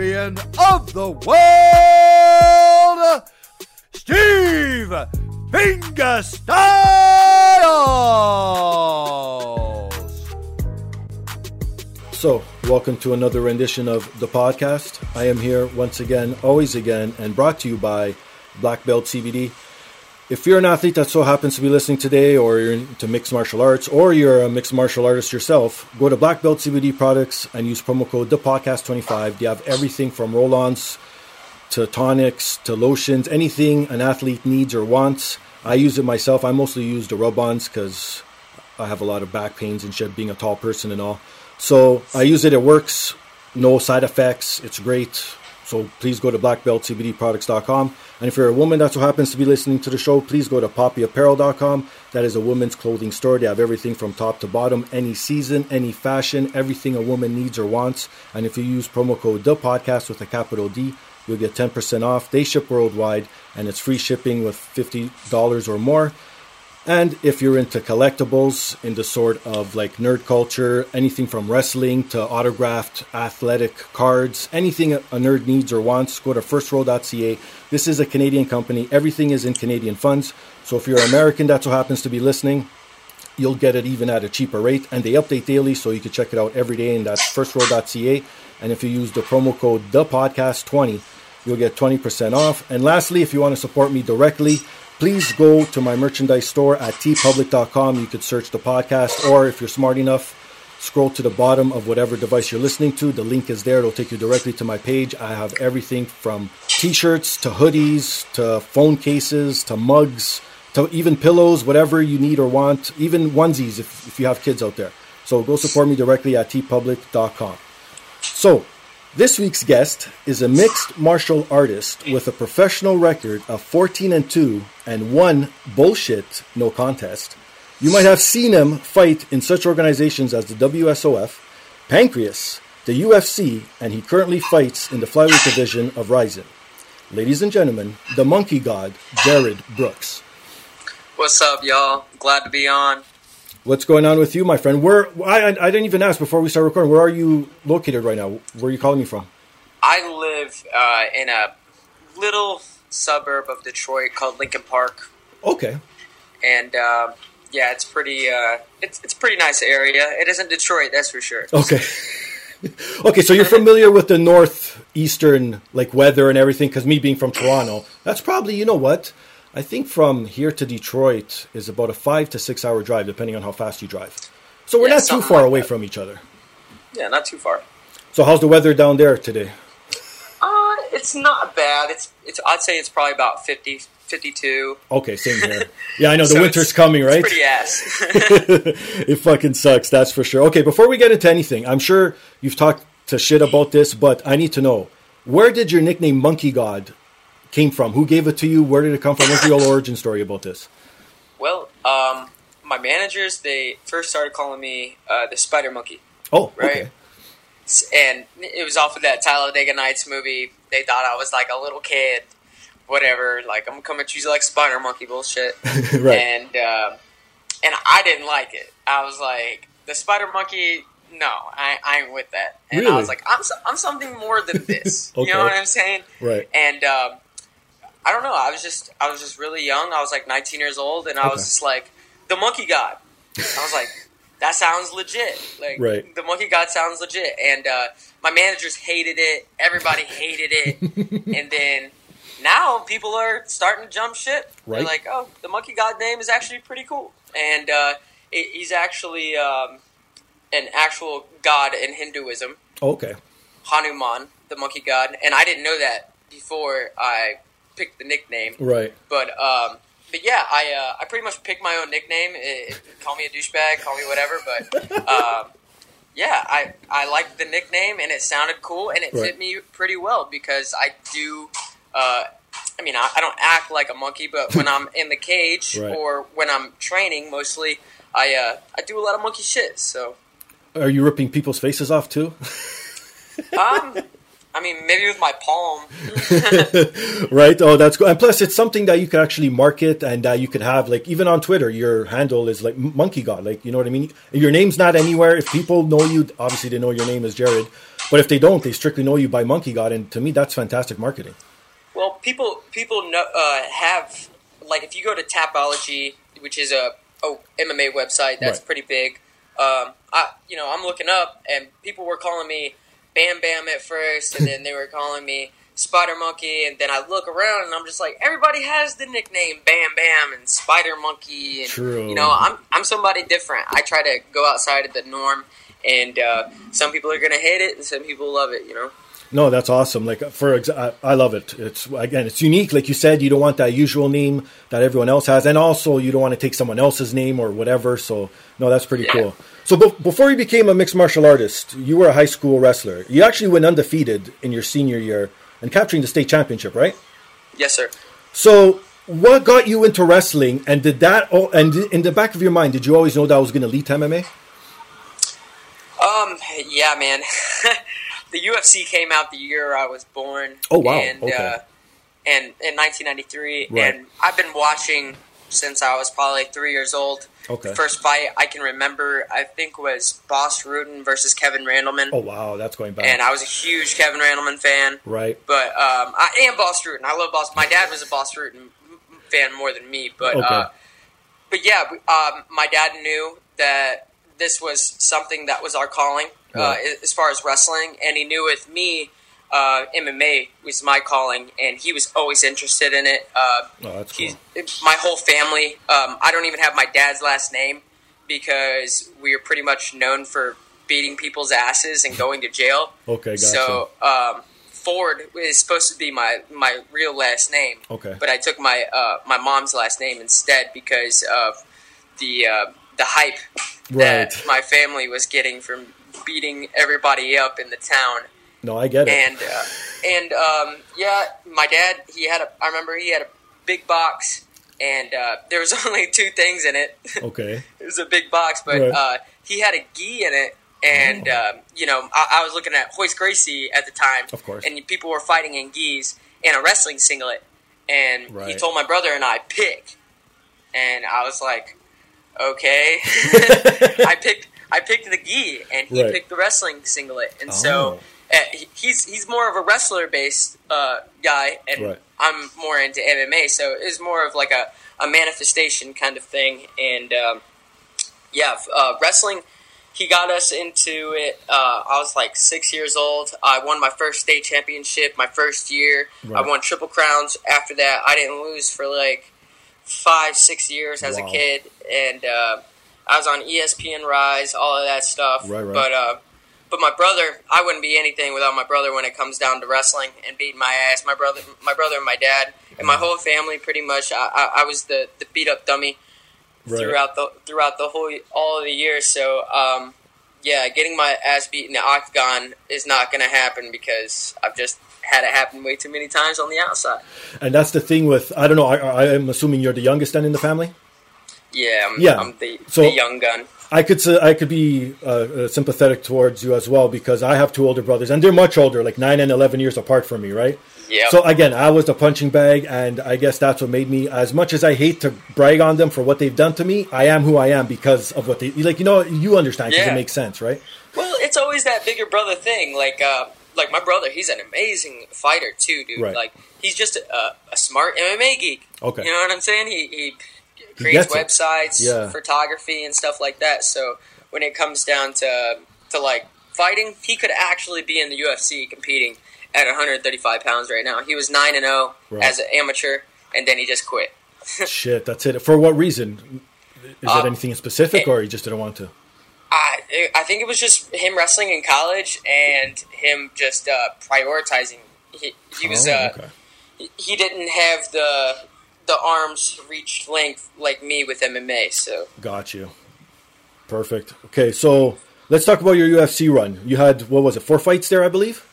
of the world, Steve Fingastylz. So, welcome to another rendition of the podcast. I am here once again, always again, and brought to you by Black Belt CBD. If you're an athlete that so happens to be listening today, or you're into mixed martial arts, or you're a mixed martial artist yourself, go to Black Belt CBD products and use promo code Dapodcast25. They have everything from roll-ons to tonics to lotions, anything an athlete needs or wants. I use it myself. I mostly use the rub-ons because I have a lot of back pains and shit, being a tall person and all. So I use it. It works. No side effects. It's great. So please go to blackbeltcbdproducts.com. And if you're a woman that so happens to be listening to the show, please go to poppyapparel.com. That is a woman's clothing store. They have everything from top to bottom, any season, any fashion, everything a woman needs or wants. And if you use promo code the podcast with a capital D, you'll get 10% off. They ship worldwide and it's free shipping with $50 or more. And if you're into collectibles, in the sort of like nerd culture, anything from wrestling to autographed athletic cards, anything a nerd needs or wants, go to firstrow.ca. This is a Canadian company. Everything is in Canadian funds. So if you're American that's so happens to be listening, you'll get it even at a cheaper rate. And they update daily, so you can check it out every day. And that's firstrow.ca. And if you use the promo code DAPODCAST20, you'll get 20% off. And lastly, if you want to support me directly, please go to my merchandise store at teepublic.com. You could search the podcast, or if you're smart enough, scroll to the bottom of whatever device you're listening to. The link is there. It'll take you directly to my page. I have everything from t-shirts to hoodies to phone cases to mugs to even pillows, whatever you need or want, even onesies if, if you have kids out there. So go support me directly at teepublic.com. So, this week's guest is a mixed martial artist with a professional record of 14 and 2 and one bullshit no contest. You might have seen him fight in such organizations as the WSOF, Pancrase, the UFC, and he currently fights in the flyweight division of Rizin. Ladies and gentlemen, the monkey god, Jarred Brooks. What's up, y'all? Glad to be on. What's going on with you, my friend? Where I, I didn't even ask before we start recording. Where are you located right now? Where are you calling me from? I live uh, in a little suburb of Detroit called Lincoln Park, Okay. and uh, yeah, it's pretty. Uh, it's it's a pretty nice area. It isn't Detroit, that's for sure. Okay. okay, so you're familiar with the northeastern like weather and everything because me being from Toronto, that's probably, you know what? I think from here to Detroit is about a 5 to 6 hour drive depending on how fast you drive. So we're Yeah, not too far like away that. from each other. Yeah, not too far. So how's the weather down there today? Uh, it's not bad. It's it's. I'd say it's probably about 50, 52. Okay, same here. Yeah, I know the So winter's it's- coming, right? It's pretty ass. it fucking sucks, that's for sure. Okay, before we get into anything, I'm sure you've talked to shit about this, but I need to know where did your nickname Monkey God came from? Who gave it to you? Where did it come from? What's the whole origin story about this? well, um, my managers they first started calling me uh, the Spider Monkey. Oh, Right. okay. and it was off of that Talladega Nights movie. They thought I was like a little kid, whatever. Like I'm coming at you like Spider Monkey bullshit. right. And uh, and I didn't like it. I was like, the spider monkey. No, I, I ain't with that. And Really? I was like, I'm I'm something more than this. Okay. You know what I'm saying? Right. And um, I don't know. I was just I was just really young. I was like 19 years old, and I was just like the monkey god. I was like, that sounds legit. Like Right. the monkey god sounds legit. And uh, my managers hated it. Everybody hated it. and then now people are starting to jump ship. Right. They're like, oh, the monkey god name is actually pretty cool. And uh, it, he's actually um, an actual god in Hinduism. Okay. Hanuman, the monkey god, and I didn't know that before I picked the nickname. Right. But um, but yeah, I uh, I pretty much picked my own nickname. It, it- call me a douchebag, call me whatever. But um, yeah, I I liked the nickname and it sounded cool and it Right. fit me pretty well because I do. Uh, I mean, I, I don't act like a monkey, but when I'm in the cage Right. or when I'm training, mostly I uh, I do a lot of monkey shit. So. Are you ripping people's faces off too? Um, I mean, maybe with my palm. right. Oh, that's good. And plus, it's something that you can actually market and that you could have, like, even on Twitter, your handle is like Monkey God. Like, you know what I mean? Your name's not anywhere. If people know you, obviously they know your name is Jarred. But if they don't, they strictly know you by Monkey God. And to me, that's fantastic marketing. Well, people people know, uh, have like if you go to Tapology, which is a oh, MMA website that's Right. pretty big. Um, I you know I'm looking up and people were calling me Bam Bam at first, and then they were calling me Spider Monkey, and then I look around and I'm just like everybody has the nickname Bam Bam and Spider Monkey, and True. you know I'm I'm somebody different. I try to go outside of the norm, and uh, some people are gonna hate it, and some people love it. You know. No, that's awesome. Like for exa- I, I love it. It's again, it's unique. Like you said, you don't want that usual name that everyone else has, and also you don't want to take someone else's name or whatever. So no, that's pretty Yeah. cool. So be- before you became a mixed martial artist, you were a high school wrestler. You actually went undefeated in your senior year and capturing the state championship, right? Yes, sir. So what got you into wrestling, and did that? Oh, and in the back of your mind, did you always know that I was going to lead to MMA? Um, yeah, man. the UFC came out the year I was born. Oh, wow. And, Okay. uh, and in 1993, Right. and I've been watching since I was probably three years old. Okay. The first fight I can remember, I think, was Bas Rutten versus Kevin Randleman, Oh wow, that's going back. and I was a huge Kevin Randleman fan. right. But um, I am Bas Rutten. I love Bas. My dad was a Bas Rutten fan more than me. But Okay. uh, but yeah, um, my dad knew that this was something that was our calling uh, as far as wrestling, and he knew with me, uh, MMA was my calling, and he was always interested in it. Uh, Oh, that's he, cool. my whole family. Um, I don't even have my dad's last name because we are pretty much known for beating people's asses and going to jail. Okay, gotcha. So um, Ford is supposed to be my, my real last name. Okay. But I took my uh, my mom's last name instead because of the uh, the hype that my family was getting from beating everybody up in the town No, I get it. and uh, and um, yeah, my dad he had a. I remember he had a big box, and uh, there was only two things in it. okay. it was a big box, but Right. uh, he had a gi in it, and Oh. um, you know I, I was looking at Royce Gracie at the time, Of course. and people were fighting in gis and a wrestling singlet, and he told my brother and I pick, and I was like, okay, I picked. I picked the gi, and he Right. picked the wrestling singlet, and Oh. so uh, he's he's more of a wrestler based uh, guy, and Right. I'm more into MMA, so it's more of like a, a manifestation kind of thing. And um, yeah, uh, wrestling, he got us into it. Uh, I was like six years old. I won my first state championship my first year. Right. I won triple crowns. After that, I didn't lose for like five, six years as Wow. a kid, and uh, I was on ESPN Rise, all of that stuff. Right, right. But uh, but my brother, I wouldn't be anything without my brother when it comes down to wrestling and beating my ass. My brother, my brother, and my dad, and my whole family, pretty much. I, I, I was the, the beat up dummy Right. throughout the throughout the whole all of the years. So um, yeah, getting my ass beat in the octagon is not going to happen because I've just had it happen way too many times on the outside. And that's the thing with I don't know. I, I am assuming you're the youngest then in the family. Yeah, I'm, Yeah. I'm the, So- the young gun. I could say, I could be uh, uh, sympathetic towards you as well because I have two older brothers and they're much older, like nine and eleven years apart from me, right? Yeah. So again, I was the punching bag, and I guess that's what made me. As much as I hate to brag on them for what they've done to me, I am who I am because of what they like. You know, you understand because Yeah. it makes sense, right? Well, it's always that bigger brother thing. Like, uh, like my brother, he's an amazing fighter too, dude. Right. Like, he's just a, a smart MMA geek. Okay. You know what I'm saying? He he creates websites, Yeah. photography, and stuff like that. So when it comes down to to like fighting, he could actually be in the UFC competing at 135 pounds right now. He was nine and zero as an amateur, and then he just quit. Shit, that's it. For what reason? Is Uh, it anything specific, it- or he just didn't want to? I I think it was just him wrestling in college and him just uh, prioritizing. He, he was Oh, uh, okay. he- he didn't have the the arms reach length like me with MMA. So Got you. Perfect. Okay, so let's talk about your UFC run. You had what was it? Four fights there, I believe.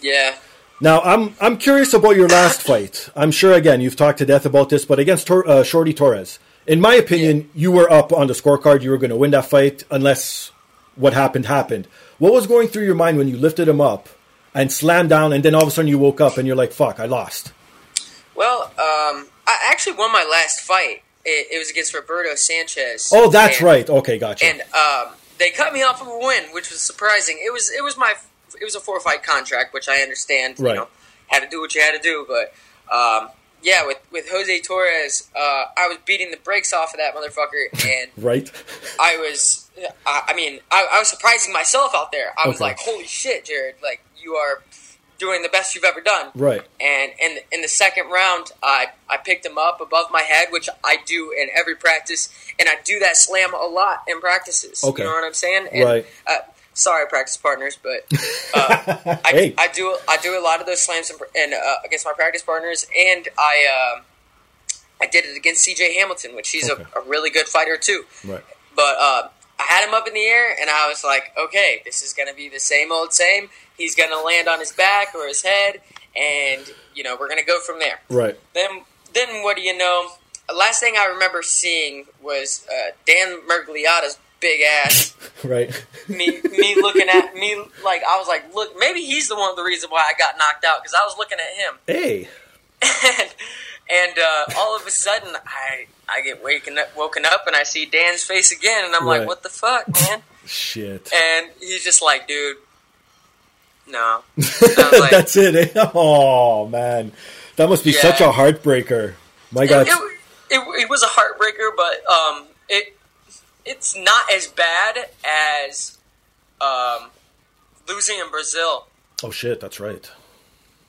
yeah, Now, I'm I'm curious about your last fight. I'm sure again you've talked to death about this, but against Tor- uh, Shorty Torres, in my opinion, you were up on the scorecard. You were going to win that fight unless what happened happened. What was going through your mind when you lifted him up and slammed down, and then all of a sudden you woke up and you're like, "Fuck, I lost." well, um, I actually won my last fight. It, it was against Roberto Sanchez. Oh, that's And- right. Okay, gotcha. And um, they cut me off of a win, which was surprising. It was it was my it was a four fight contract, which I understand. Right. You know, had to do what you had to do, but um, yeah, with with Jose Torres, uh, I was beating the brakes off of that motherfucker, and right. I was, I, I mean, I, I was surprising myself out there. I was Okay. like, "Holy shit, Jarred! Like you are doing the best you've ever done." Right. And in in the second round, I I picked him up above my head, which I do in every practice, and I do that slam a lot in practices. Okay. You know what I'm saying? And, Right. Uh, sorry, practice partners, but uh, I, Hey. I do I do a lot of those slams in, in, uh, against my practice partners, and I. um I did it against C.J. Hamilton, which he's Okay. a, a really good fighter too. Right. But uh, I had him up in the air, and I was like, okay, this is going to be the same old same. He's going to land on his back or his head, and you know we're going to go from there. Right. Then, then what do you know? Last thing I remember seeing was uh, Dan Miragliotta's big ass. Right. me, me looking at me like I was like, look, maybe he's the one of the reason why I got knocked out because I was looking at him Hey. and and uh, all of a sudden I I get waken up, woken up and I see Dan's face again and I'm Right. like, what the fuck, man? Shit. And he's just like, dude, no. And like, That's it. eh? Oh man, that must be Yeah. such a heartbreaker. My God. it, it, it was a heartbreaker, but um, it it's not as bad as um, losing in Brazil. oh shit, that's right.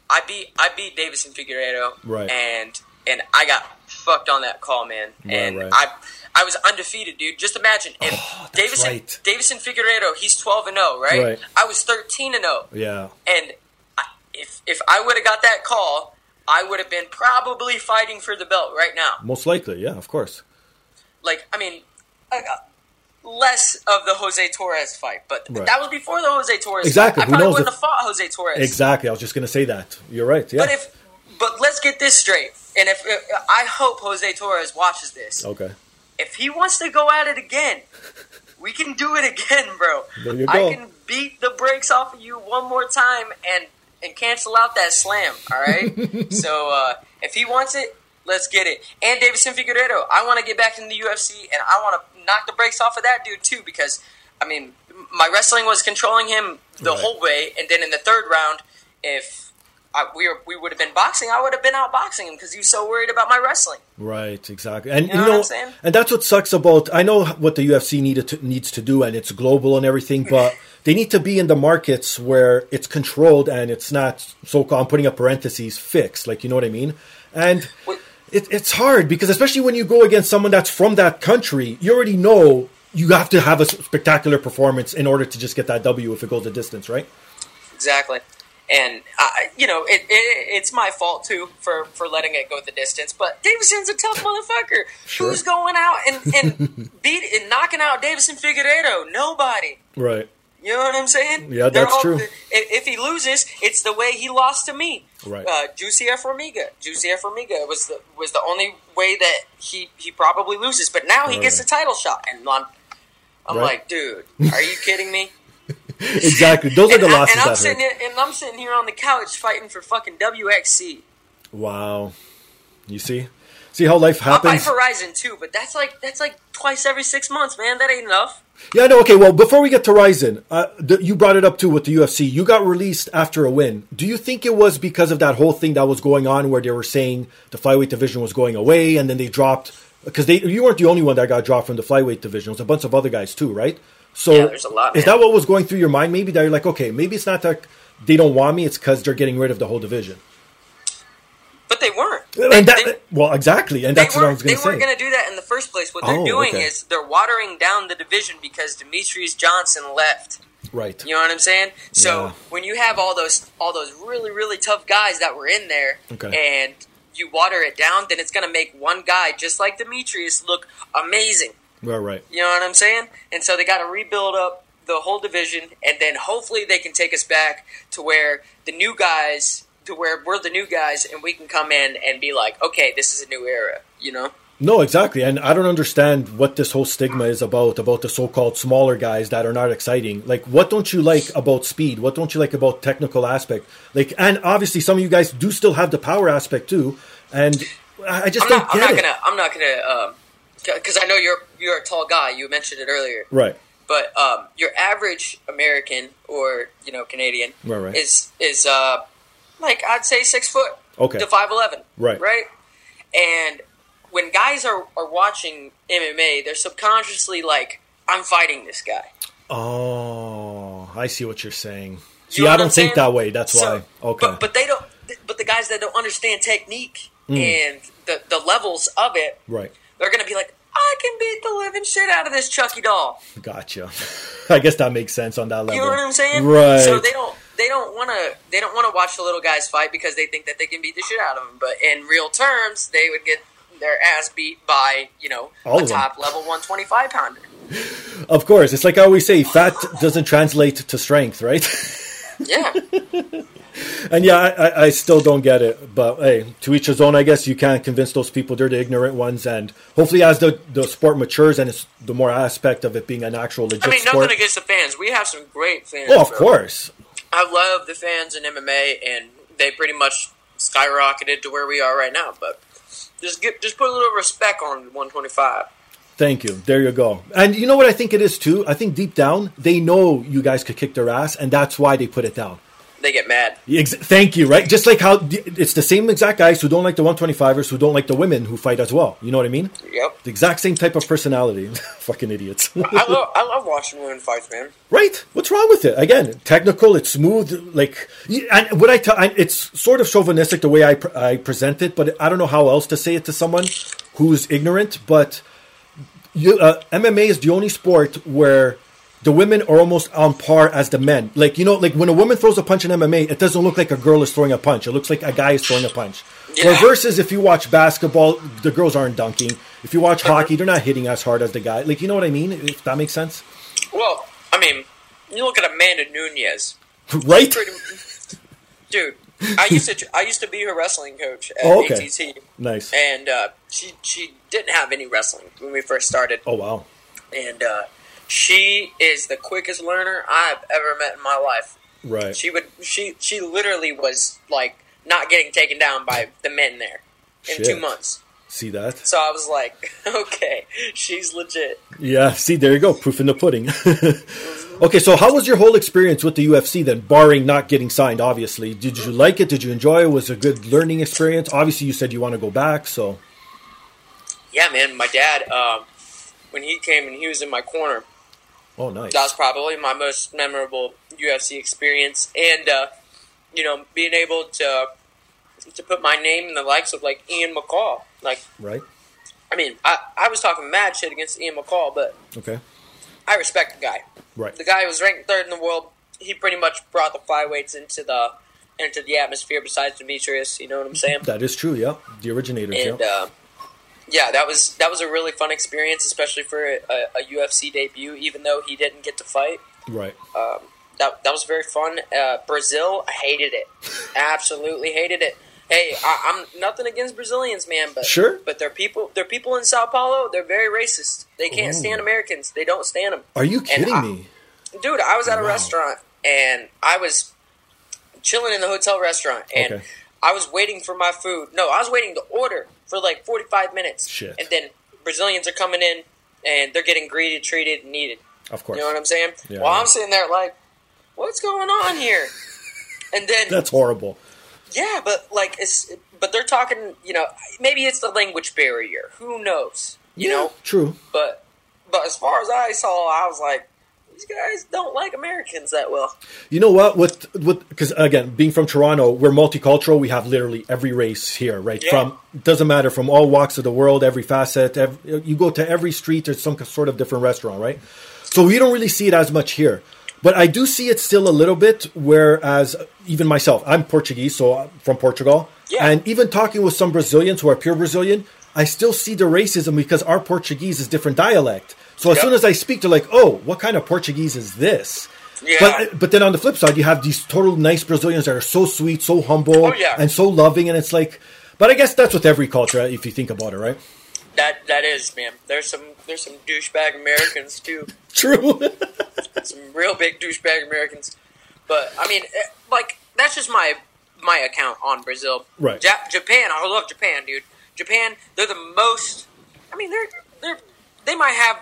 I beat I beat Deiveson Figueiredo, Right. And and I got fucked on that call, man. Right, and right. I I was undefeated, dude. Just imagine if Oh, Deiveson right. Deiveson Figueiredo, he's twelve and zero, right? Right. I was thirteen and zero, Yeah. and I, if if I would have got that call, I would have been probably fighting for the belt right now. Most likely, yeah, of course. Like I mean. I got Less of the Jose Torres fight, but Right. that was before the Jose Torres. Exactly. Fight. I Who probably knows wouldn't if- have fought Jose Torres. Exactly. I was just gonna say that. You're right. Yeah. But if, but let's get this straight. And if, if I hope Jose Torres watches this, okay. If he wants to go at it again, we can do it again, bro. I can beat the brakes off of you one more time and and cancel out that slam. All right. so uh, if he wants it, let's get it. And Deiveson Figueiredo, I want to get back in the UFC and I want to knock the brakes off of that dude too because I mean my wrestling was controlling him the Right. whole way, and then in the third round, if I, we were, we would have been boxing, I would have been outboxing him because was so worried about my wrestling. Right, exactly, and You you know know, what I'm saying? and that's what sucks about. I know what the UFC needed to, needs to do, and it's global and everything, but they need to be in the markets where it's controlled and it's not so. I'm putting up parentheses fixed, like you know what I mean. And Wait. it, it's hard because especially when you go against someone that's from that country, you already know you have to have a spectacular performance in order to just get that W if it goes the distance, right? Exactly. And I, you know, it, it, it's my fault too for, for letting it go the distance. But Deiveson's a tough motherfucker. Sure. Who's going out and, and beat and knocking out Deiveson Figueiredo? Nobody. Right. You know what I'm saying? Yeah, They're that's true. If, if he loses, it's the way he lost to me. Right. Uh, Jussier Formiga. Jussier Formiga was the was the only way that he, he probably loses. But now he gets the title shot, and I'm I'm Right. like, dude, are you kidding me? exactly. Those are the losses and I'm sitting here, and I'm sitting here on the couch fighting for fucking WXC. Wow. You see? See how life happens. I'll for Rizin too, but that's like that's like twice every six months, man. That ain't enough. Yeah, no, okay. Well, before we get to Rizin, uh, the, you brought it up too with the UFC. You got released after a win. Do you think it was because of that whole thing that was going on where they were saying the flyweight division was going away and then they dropped because they you weren't the only one that got dropped from the flyweight division. It was a bunch of other guys too, right? So Yeah, there's a lot, Is that what was going through your mind? Maybe that you're like, okay, maybe it's not that they don't want me. It's because they're getting rid of the whole division. But they weren't. And that, they, well, exactly, and that's what I was. They going to weren't going to do that in the first place. What they're Oh, doing okay. is they're watering down the division because Demetrious Johnson left. Right. You know what I'm saying? So Yeah. when you have all those all those really really tough guys that were in there, Okay. and you water it down, then it's going to make one guy just like Demetrious look amazing. Right. Right. You know what I'm saying? And so they got to rebuild up the whole division, and then hopefully they can take us back to where the new guys, to where we're the new guys, and we can come in and be like, okay, this is a new era. You know? No, exactly. And I don't understand what this whole stigma is about, about the so called smaller guys that are not exciting. Like, what don't you like about speed? What don't you like about technical aspect? Like, and obviously some of you guys do still have the power aspect too. And I just I'm don't not. I'm not it. gonna. I'm not gonna. Um, because I know you're you're a tall guy. You mentioned it earlier. Right. But um, your average American or you know Canadian Right, right. is is uh, like I'd say six foot Okay. to five eleven. Right. Right. And when guys are, are watching MMA, they're subconsciously like, I'm fighting this guy. Oh, I see what you're saying. You See, know I don't think that way. That's So- why. Okay. But, but they don't. But the guys that don't understand technique Hmm. and the the levels of it, right. they're gonna be like, I can beat the living shit out of this Chucky doll. Gotcha. I guess that makes sense on that level. You know what I'm saying? Right. So they don't they don't want to they don't want to watch the little guys fight because they think that they can beat the shit out of them. But in real terms, they would get their ass beat by you know All a top level 125 pounder. Of course. It's like I always say, fat doesn't translate to strength, right? Yeah, And yeah, I, I- still don't get it. But hey, to each his own, I guess you can't convince those people they're the ignorant ones. And hopefully, as the, the sport matures and it's the more aspect of it being an actual legit I mean sport. nothing against the fans. We have some great fans. oh, of bro. course. I love the fans in MMA, and they pretty much skyrocketed to where we are right now. But just get just put a little respect on 125. Thank you. There you go. And you know what I think it is too? I think deep down, they know you guys could kick their ass, and that's why they put it down. They get mad. Thank you, right? Just like how it's the same exact guys who don't like the 125ers who don't like the women who fight as well. You know what I mean? Yep. The exact same type of personality. Fucking idiots. I love I love watching women fights, man. Right? What's wrong with it? Again, technical. It's smooth. Like, and what I tell, it's sort of chauvinistic the way I pr- I present it, but I don't know how else to say it to someone who's ignorant. But you, uh, MMA is the only sport where the women are almost on par as the men. Like you know, like when a woman throws a punch in MMA, it doesn't look like a girl is throwing a punch. It looks like a guy is throwing a punch. Yeah. Where versus if you watch basketball, the girls aren't dunking. If you watch hockey, they're not hitting as hard as the guy. Like you know what I mean? If that makes sense, Well, I mean, you look at Amanda Nunes, right? pretty, dude. I used to I used to be her wrestling coach at Oh, okay. ATT, Nice. and uh, she she didn't have any wrestling when we first started, Oh wow. and uh, she is the quickest learner I've ever met in my life. Right. She would she she literally was like not getting taken down by the men there in Shit. two months. See that? So I was like, okay, she's legit. Yeah. See, there you go. Proof in the pudding. okay, so how was your whole experience with the UFC then, barring not getting signed? Obviously, did you like it? Did you enjoy it? Was it a good learning experience? Obviously, you said you want to go back. So Yeah, man. My dad, um, when he came and he was in my corner, oh, nice. that was probably my most memorable UFC experience. And uh, you know, being able to to put my name in the likes of like Ian McCall. Like, Right. I mean, I, I was talking mad shit against Ian McCall, but Okay. I respect the guy. Right. The guy was ranked third in the world. He pretty much brought the flyweights into the into the atmosphere. Besides Demetrious, you know what I'm saying? That is true. Yeah. The originators. and yeah. uh, yeah, that was that was a really fun experience, especially for a, a UFC debut. Even though he didn't get to fight, right. that that was very fun. Uh, Brazil, I hated it, absolutely hated it. Hey, I, I'm nothing against Brazilians, man, but Sure. but they're people. They're people in Sao Paulo. They're very racist. They can't Ooh. stand Americans. They don't stand them. Are you kidding I- me? dude i was at a restaurant and i was chilling in the hotel restaurant and Okay. i was waiting for my food no i was waiting to order for like 45 minutes Shit. and then brazilians are coming in and they're getting greeted treated and needed Of course. you know what i'm saying Yeah, while yeah. i'm sitting there like what's going on here and then That's horrible. yeah but like it's but they're talking you know maybe it's the language barrier who knows you know True. but but as far as i saw i was like these guys don't like americans that well You know what? With with because again, being from Toronto, we're multicultural. We have literally every race here, right? Yeah. From doesn't matter from all walks of the world, every facet. Every, you go to every street, there's some sort of different restaurant, right? So we don't really see it as much here, but I do see it still a little bit. Whereas even myself, I'm Portuguese, so I'm from Portugal, Yeah. and even talking with some Brazilians who are pure Brazilian, I still see the racism because our Portuguese is different dialect. So as Yep. soon as I speak, they're like, "Oh, what kind of Portuguese is this?" Yeah. But but then on the flip side, you have these total nice Brazilians that are so sweet, so humble, Oh, yeah. and so loving, and it's like. But I guess that's with every culture, if you think about it, right? That that is, man. There's some there's some douchebag Americans too. True. some real big douchebag Americans. But I mean, eh, like that's just my my account on Brazil. Right. Ja- Japan, I love Japan, dude. Japan, they're the most. I mean, they're they're they might have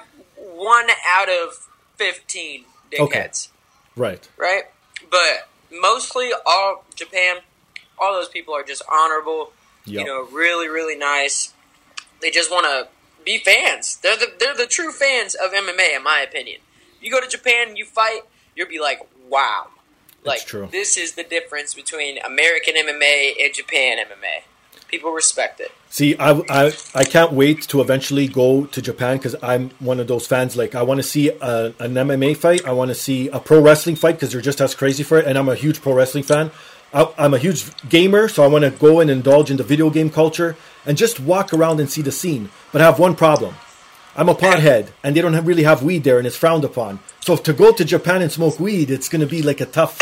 one out of fifteen dickheads, right. right? But mostly all Japan, all those people are just honorable. Yep. You know, really really nice. They just want to be fans. They're the they're the true fans of MMA, in my opinion. You go to Japan you fight, you'll be like, wow, like true. this is the difference between American MMA and Japan MMA. People respect it. See, I, I, I can't wait to eventually go to Japan because I'm one of those fans. Like, I want to see a, an MMA fight. I want to see a pro wrestling fight because they're just as crazy for it. And I'm a huge pro wrestling fan. I, I'm a huge gamer, so I want to go and indulge in the video game culture and just walk around and see the scene. But I have one problem. I'm a pothead, and they don't have, really have weed there, and it's frowned upon. So to go to Japan and smoke weed, it's going to be like a tough,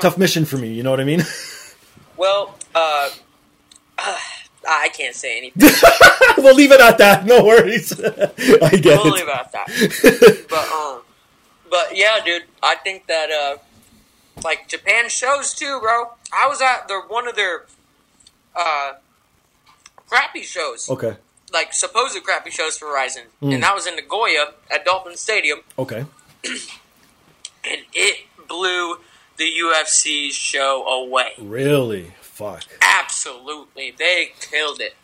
tough mission for me. You know what I mean? Well, uh, I can't say anything we'll leave it at that. No worries. I get totally it. about that. But um, but yeah, dude, I think that uh, like Japan shows too, bro. I was at their one of their uh crappy shows, Okay. like supposed crappy shows for Verizon, Mm. and that was in Nagoya at Dolphin Stadium, Okay. and it blew the UFC show away. Really? Fuck. Absolutely, they killed it.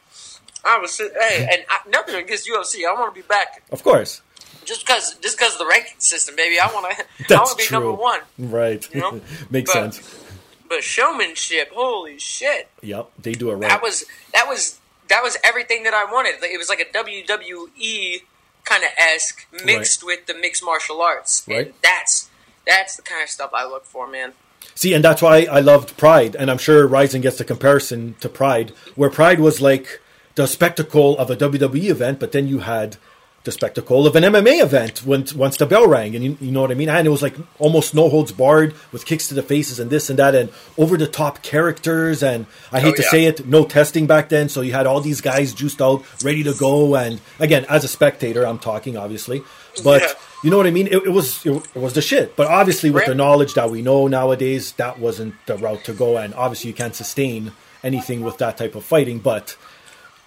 I was hey, and I, nothing against UFC. I want to be back Of course. just because just because the ranking system, baby. I want to. I want to be true. number one. Right. You know? Makes But- sense. But showmanship, holy shit! Yep. They do it right. That was that was that was everything that I wanted. It was like a WWE kind of esque mixed with the mixed martial arts, Right. and that's that's the kind of stuff I look for, man. See, and that's why I loved Pride, and I'm sure Rizin gets the comparison to Pride, where Pride was like the spectacle of a WWE event, but then you had the spectacle of an MMA event once once the bell rang, and you, you know what I mean. And it was like almost no holds barred with kicks to the faces and this and that, and over the top characters. And I hate Oh, to yeah. say it, no testing back then, so you had all these guys juiced out, ready to go. And again, as a spectator, I'm talking obviously, but. Yeah. You know what I mean? It, it was it, was the shit, but obviously with the knowledge that we know nowadays, that wasn't the route to go, and obviously you can't sustain anything with that type of fighting. But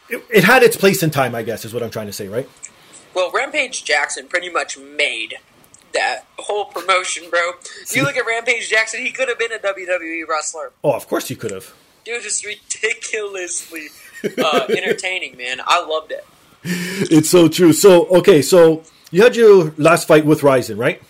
it, it had its place in time, I guess, is what I'm trying to say, right? Well, Rampage Jackson pretty much made that whole promotion, bro. You look at Rampage Jackson; he could have been a WWE wrestler. Oh, of course you could have. Dude is ridiculously uh, entertaining, man. I loved it. It's so true. So okay, so you had your last fight with Rizin, right?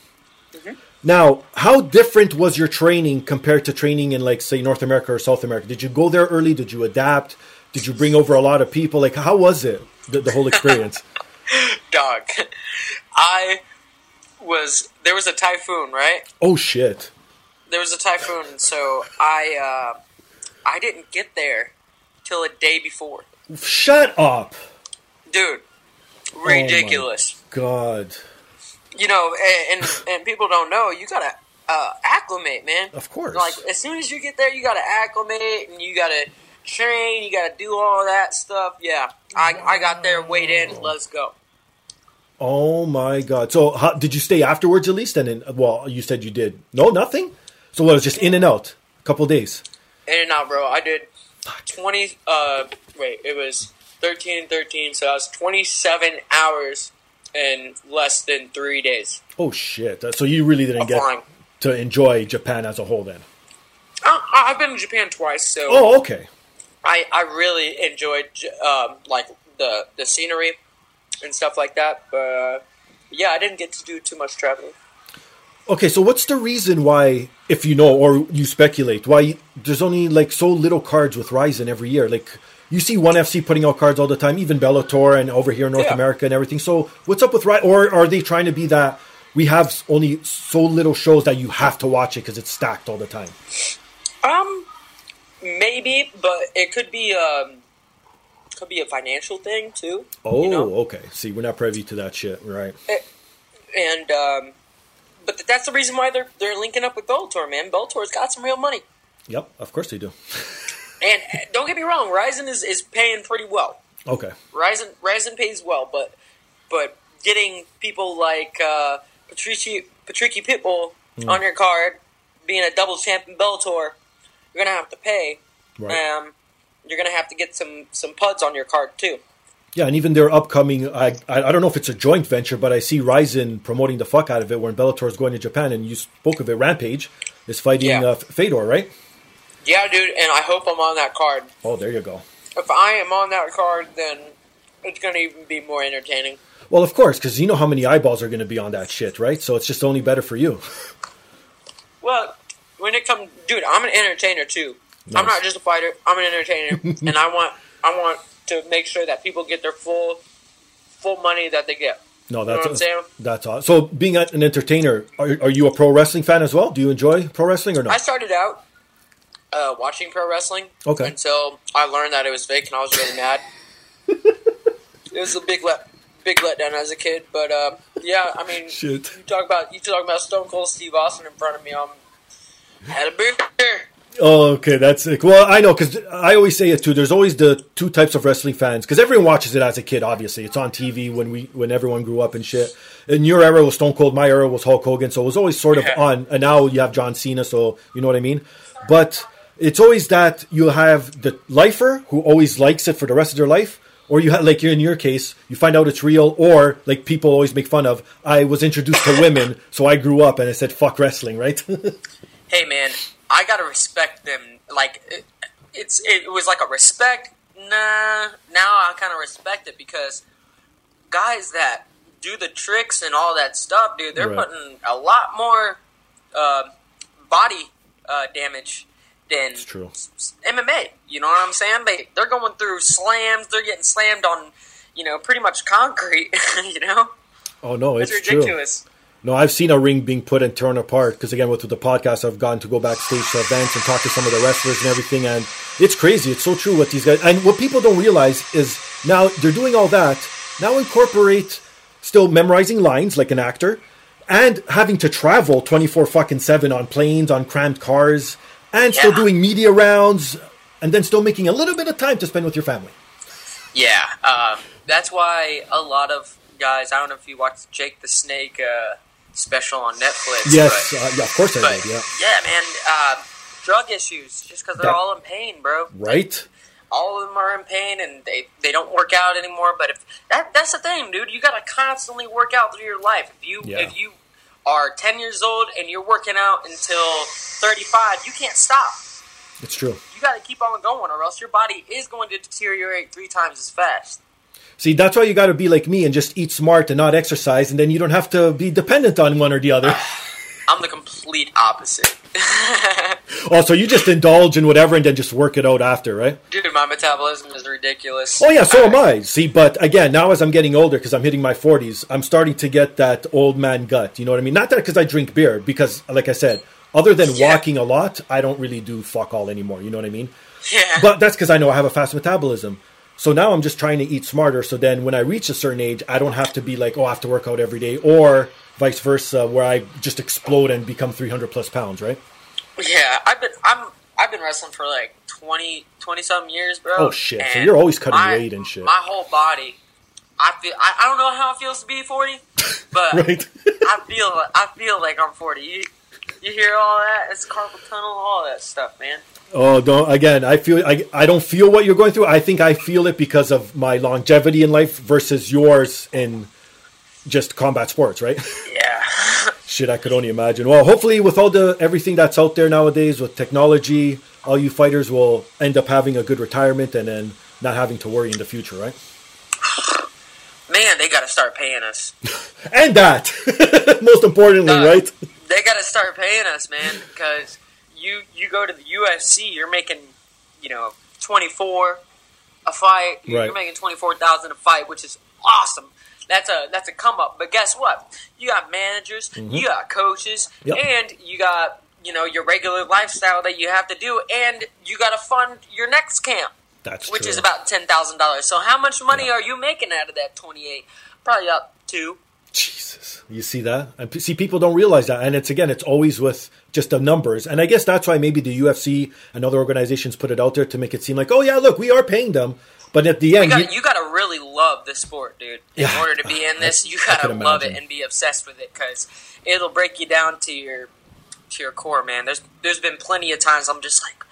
Now, how different was your training compared to training in, like, say, North America or South America? Did you go there early? Did you adapt? Did you bring over a lot of people? Like, how was it? The, the whole experience? Dog, I was there was a typhoon, right? oh shit! There was a typhoon, so I uh, I didn't get there till a day before. Shut up! Dude, ridiculous. God, you know, and, and and people don't know you gotta uh, acclimate, man. of course. Like as soon as you get there, you gotta acclimate, and you gotta train, you gotta do all that stuff. Yeah, I, I got there, weighed in, let's go. Oh my god! So how, did you stay afterwards at least? And then, well, you said you did. No, nothing. So what, it was just in and out, a couple days. In and out, bro. I did twenty. Uh, wait, it was thirteen thirteen, so that was twenty-seven hours in less than three days. Oh shit! So you really didn't get flying. to enjoy Japan as a whole then. I, I've been to Japan twice, so Oh, okay. I, I really enjoyed um, like the the scenery and stuff like that. But uh, yeah, I didn't get to do too much traveling. Okay, so what's the reason why, if you know or you speculate, why there's only like so little cards with Rizin every year? Like you see One FC putting out cards all the time, even Bellator and over here in North Yeah. America and everything. So what's up with right? Or are they trying to be that we have only so little shows that you have to watch it because it's stacked all the time? Um, maybe, but it could be um, could be a financial thing too. Oh, you know? okay. See, we're not privy to that shit, right? and um, but that's the reason why they're they're linking up with Bellator, man. Bellator's got some real money, Yep, of course they do. and uh, don't get me wrong, Rizin is, is paying pretty well. Okay. Rizin Rizin pays well, but but getting people like uh, Patrici Patricky Pitbull Hmm. on your card, being a double champ in Bellator, you're gonna have to pay. Right. Um, you're gonna have to get some some puds on your card too. Yeah, and even their upcoming, I, I I don't know if it's a joint venture, but I see Rizin promoting the fuck out of it when Bellator is going to Japan, and you spoke of it. Rampage is fighting Yeah. uh, Fedor, right? Yeah, dude, and I hope I'm on that card. Oh, there you go. If I am on that card, then it's gonna even be more entertaining. Well, of course, because you know how many eyeballs are going to be on that shit, right? So it's just only better for you. Well, when it comes, dude, I'm an entertainer too. I'm not just a fighter. I'm an entertainer, and I want I want to make sure that people get their full full money that they get. No, You know that's what I'm saying? that's awesome. So, being an entertainer, are, are you a pro wrestling fan as well? Do you enjoy pro wrestling or not? I started out uh, watching pro wrestling Okay. until I learned that it was fake, and I was really mad. it was a big let big letdown as a kid, but uh, yeah, I mean, Shit. you talk about you talk about Stone Cold Steve Austin in front of me. I'm had a beer. Oh, okay, that's it. Well, I know because I always say it too. There's always the two types of wrestling fans because everyone watches it as a kid. Obviously, it's on TV when we when everyone grew up and shit. In your era was Stone Cold, my era was Hulk Hogan, so it was always sort of Yeah. on. And now you have John Cena, so you know what I mean. But it's always that you have the lifer who always likes it for the rest of their life, or you have like in your case, you find out it's real, or like people always make fun of. I was introduced to women, so I grew up and I said fuck wrestling, right? hey man, I gotta respect them. Like it, it's it was like a respect. Nah, now I kind of respect it because guys that do the tricks and all that stuff, dude, they're Right. putting a lot more uh, body uh, damage than It's true. MMA. You know what I'm saying? They they're going through slams. They're getting slammed on, you know, pretty much concrete. you know, oh no, it's, it's, true. ridiculous. No, I've seen a ring being put and torn apart because again, with the podcast, I've gotten to go backstage to events and talk to some of the wrestlers and everything, and it's crazy. It's so true what these guys and what people don't realize is now they're doing all that. Now incorporate still memorizing lines like an actor, and having to travel twenty four fucking seven on planes, on cramped cars, and still doing media rounds, and then still making a little bit of time to spend with your family. Yeah, um, that's why a lot of guys. I don't know if you watched Jake the Snake uh, special on Netflix. Yes, but, uh, yeah, of course I but did. Yeah, man, uh, drug issues just because they're That- all in pain, bro. right. All of them are in pain and they, they don't work out anymore. But if that that's the thing, dude, you got to constantly work out through your life. If you Yeah. if you are ten years old and you're working out until thirty five, you can't stop. It's true. You got to keep on going, or else your body is going to deteriorate three times as fast. See, that's why you got to be like me and just eat smart and not exercise, and then you don't have to be dependent on one or the other. I'm the complete opposite. oh, so you just indulge in whatever and then just work it out after, right? Dude, my metabolism is ridiculous. Oh yeah, so am I. See, but again, now as I'm getting older, because I'm hitting my 40s, I'm starting to get that old man gut. You know what I mean? Not that because I drink beer, because like I said, other than Yeah. walking a lot, I don't really do fuck all anymore. You know what I mean? Yeah. But that's because I know I have a fast metabolism. So now I'm just trying to eat smarter. So then when I reach a certain age, I don't have to be like, oh, I have to work out every day, or vice versa, where I just explode and become 300 plus pounds, right? yeah, I've been I'm I've been wrestling for like 20, 20 some years, bro. Oh shit! So you're always cutting my- weight and shit, My whole body, I feel. I, I don't know how it feels to be forty, but right? I feel. I feel like I'm forty. You, you hear all that? It's carpal tunnel, all that stuff, man. Oh, don't again. I feel I, I don't feel what you're going through. I think I feel it because of my longevity in life versus yours in just combat sports, right? Yeah. Shit, I could only imagine. Well, hopefully, with all the everything that's out there nowadays with technology, all you fighters will end up having a good retirement and then not having to worry in the future, right? Man, they got to start paying us. And that, most importantly, Uh, right? They got to start paying us, man, because you you go to the UFC, you're making, you know, 24 a fight. You're Right. making 24,000 a fight, which is awesome. That's a that's a come up. But guess what? You got managers, you got coaches, Mm-hmm. Yep. and you got you know your regular lifestyle that you have to do, and you got to fund your next camp, That's which true. is about ten thousand dollars. So how much money are you making out of that twenty eight? Probably up two. Jesus, you see that? And see, people don't realize that, and it's again, it's always with just the numbers, and I guess that's why maybe the UFC and other organizations put it out there to make it seem like, oh yeah, look, we are paying them, but at the end, got you- you got to really love the sport, dude. In Yeah. order to be in this, you got to love it and be obsessed with it because it'll break you down to your to your core, man. There's there's been plenty of times I'm just like,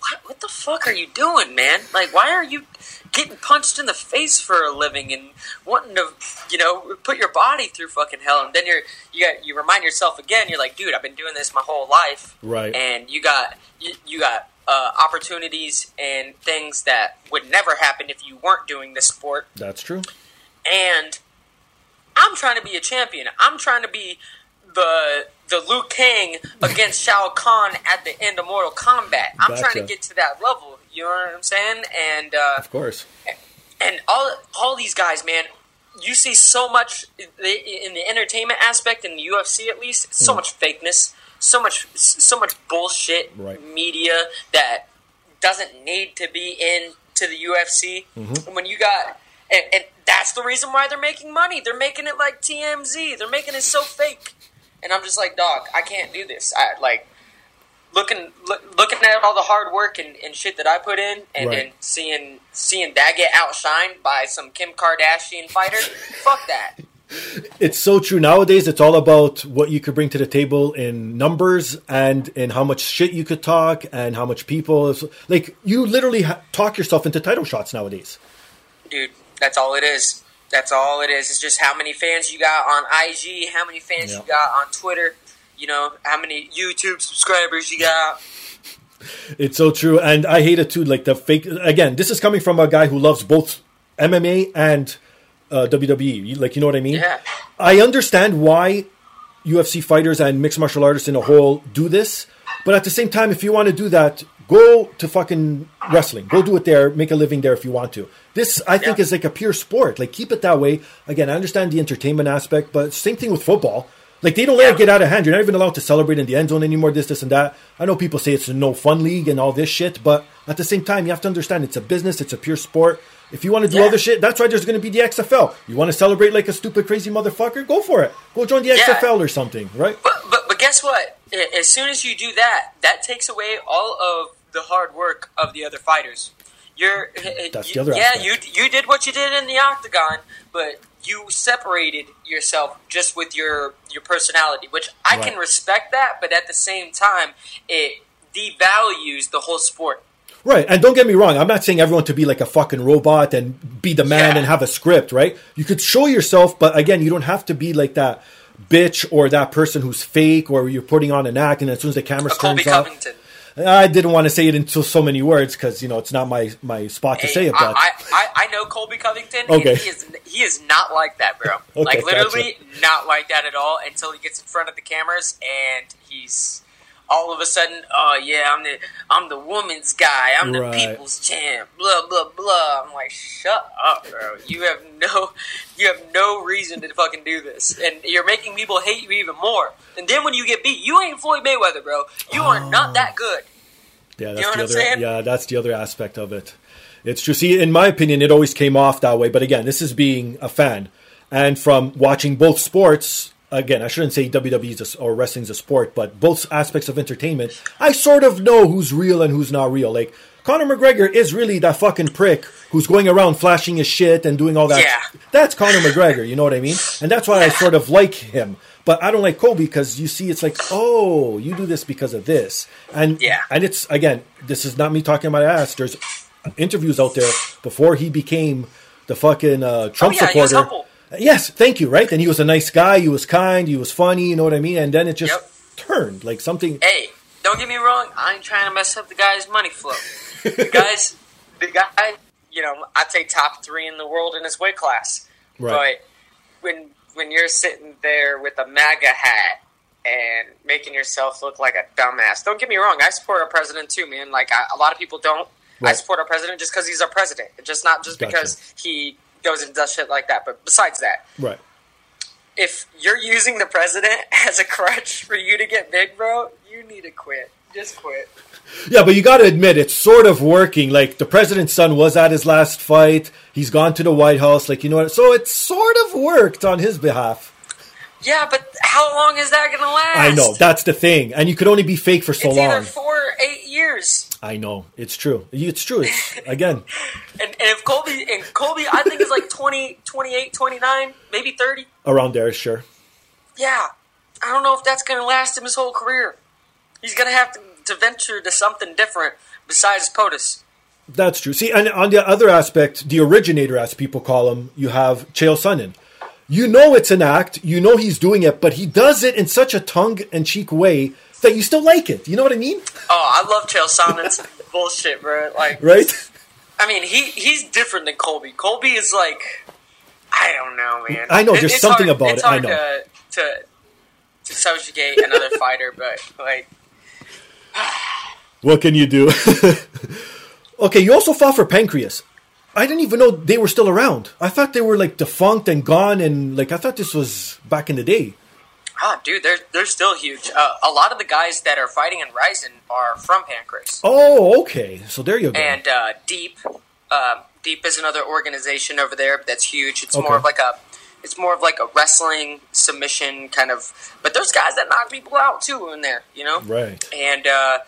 what what the fuck are you doing, man? Like, why are you getting punched in the face for a living and wanting to, you know, put your body through fucking hell? And then you're you got you remind yourself again. You're like, dude, I've been doing this my whole life, Right. And you got you, you got uh, opportunities and things that would never happen if you weren't doing this sport. that's true. And I'm trying to be a champion. I'm trying to be the the Liu Kang against Shao Kahn at the end of Mortal Kombat. I'm trying to get to that level. You know what I'm saying? And uh, Of course, and all all these guys, man. You see so much in the entertainment aspect in the UFC, at least. So Hmm. much fakeness, so much so much bullshit Right. media that doesn't need to be in to the UFC. Mm-hmm. And when you got and, and that's the reason why they're making money. They're making it like TMZ. They're making it so fake. And I'm just like, dog, I can't do this. I like looking look, looking at all the hard work and, and shit that I put in, and Right. then seeing seeing that get outshined by some Kim Kardashian fighter. fuck that. it's so true. Nowadays, it's all about what you could bring to the table in numbers and in how much shit you could talk and how much people. Like you literally ha- talk yourself into title shots nowadays. dude. That's all it is. That's all it is. It's just how many fans you got on IG, how many fans Yeah. you got on Twitter. You know how many YouTube subscribers you got. It's so true, and I hate it too. Like the fake. Again, this is coming from a guy who loves both MMA and uh, WWE. Like you know what I mean? Yeah. I understand why UFC fighters and mixed martial artists in a whole do this, but at the same time, if you want to do that, go to fucking wrestling. Go do it there. Make a living there if you want to. This, I think, Yeah. is like a pure sport. Like keep it that way. Again, I understand the entertainment aspect, but same thing with football. Like they don't let it get out of hand. You're not even allowed to celebrate in the end zone anymore. This, this, and that. I know people say it's a no fun league and all this shit, but at the same time, you have to understand it's a business. It's a pure sport. If you want to do Yeah. this shit, that's why there's going to be the XFL. You want to celebrate like a stupid, crazy motherfucker? Go for it. Go join the Yeah. XFL or something, right? But, but but guess what? As soon as you do that, that takes away all of the hard work of the other fighters. You're That's you- the other yeah. aspect. You you did what you did in the octagon, but you separated yourself just with your your personality, which I can respect that. But at the same time, it devalues the whole sport. Right, and don't get me wrong. I'm not saying everyone to be like a fucking robot and be the man Yeah. and have a script, right? You could show yourself, but again, you don't have to be like that bitch or that person who's fake or you're putting on an act, and as soon as the camera A turns off, Covington. I didn't want to say it into so many words because you know it's not my my spot to Hey, say it. But I, I, I know Colby Covington. Okay. He is he is not like that, bro. like gotcha. literally not like that at all until he gets in front of the cameras and he's all of a sudden, oh yeah, I'm the I'm the woman's guy. I'm the Right. people's champ. Blah blah blah. I'm like, shut up, bro. You have no you have no reason to fucking do this, and you're making people hate you even more. And then when you get beat, you ain't Floyd Mayweather, bro. You are Oh. not that good. Yeah, that's know what the I'm other. saying? Yeah, that's the other aspect of it. It's true. See, in my opinion, it always came off that way. But again, this is being a fan, and from watching both sports, again, I shouldn't say WWE is a, or wrestling's a sport, but both aspects of entertainment, I sort of know who's real and who's not real. Like Conor McGregor is really that fucking prick who's going around flashing his shit and doing all that. Yeah. That's Conor McGregor, you know what I mean? And that's why I sort of like him. But I don't like Colby because you see, it's like, oh, you do this because of this, and Yeah. and it's again, this is not me talking about ass. There's interviews out there before he became the fucking uh, Trump Oh, yeah, supporter. Yes, thank you. Right, and he was a nice guy. He was kind. He was funny. You know what I mean? And then it just Yep. turned like something. Hey, don't get me wrong. I ain't trying to mess up the guy's money flow. the guys, the guy, you know, I'd say top three in the world in his weight class. Right. But when when you're sitting there with a MAGA hat and making yourself look like a dumbass, don't get me wrong. I support our president too, man. Like I, a lot of people don't. I support our president just because he's our president, just not just Gotcha. because he goes and does shit like that. But besides that, Right. if you're using the president as a crutch for you to get big, bro, you need to quit. Just quit. Yeah, but you got to admit it's sort of working. Like the president's son was at his last fight. He's gone to the White House. Like you know what? So it sort of worked on his behalf. Yeah, but how long is that gonna last? I know that's the thing, and you could only be fake for so it's long. either four or eight years. I know it's true. It's true. It's, again, And, and if Colby and Colby, I think is like 20, 28, 29, maybe thirty. around there, sure. Yeah, I don't know if that's gonna last him his whole career. He's gonna have to, to venture to something different besides POTUS. That's true. See, and on the other aspect, the originator, as people call him, you have Chael Sonnen. You know it's an act. You know he's doing it, but he does it in such a tongue-in-cheek way that you still like it. You know what I mean? Oh, I love Chael Sonnen's bullshit, bro. Like, Right? I mean, he he's different than Colby. Colby is like, I don't know, man. I know, there's something hard, about it, I know. To, to to subjugate another fighter, but like, What can you do? okay, you also fought for Pancrase. I didn't even know they were still around. I thought they were like defunct and gone, and like I thought this was back in the day. Ah, dude, they're they're still huge. Uh, a lot of the guys that are fighting in Rizin are from Pancrase, Oh, okay. So there you go. and uh, Deep. Um, Deep is another organization over there that's huge. It's Okay. more of like a it's more of like a wrestling submission kind of. But there's guys that knock people out too in there, you know. right. and uh,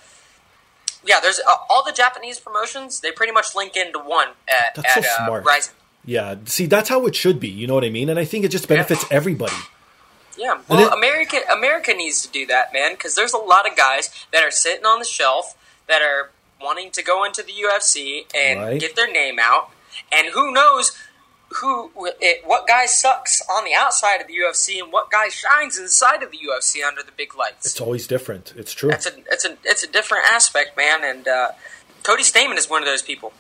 yeah, there's uh, all the Japanese promotions. They pretty much link into one at, That's at so uh, smart. Rizin. Yeah. See, that's how it should be. You know what I mean? And I think it just benefits everybody. Yeah, well, it- America America needs to do that, man, because there's a lot of guys that are sitting on the shelf that are wanting to go into the UFC and Right. get their name out, and who knows who it, what guy sucks on the outside of the UFC and what guy shines inside of the UFC under the big lights. It's always different. It's true. That's a it's a it's a different aspect, man. And uh, Cody Stamann is one of those people.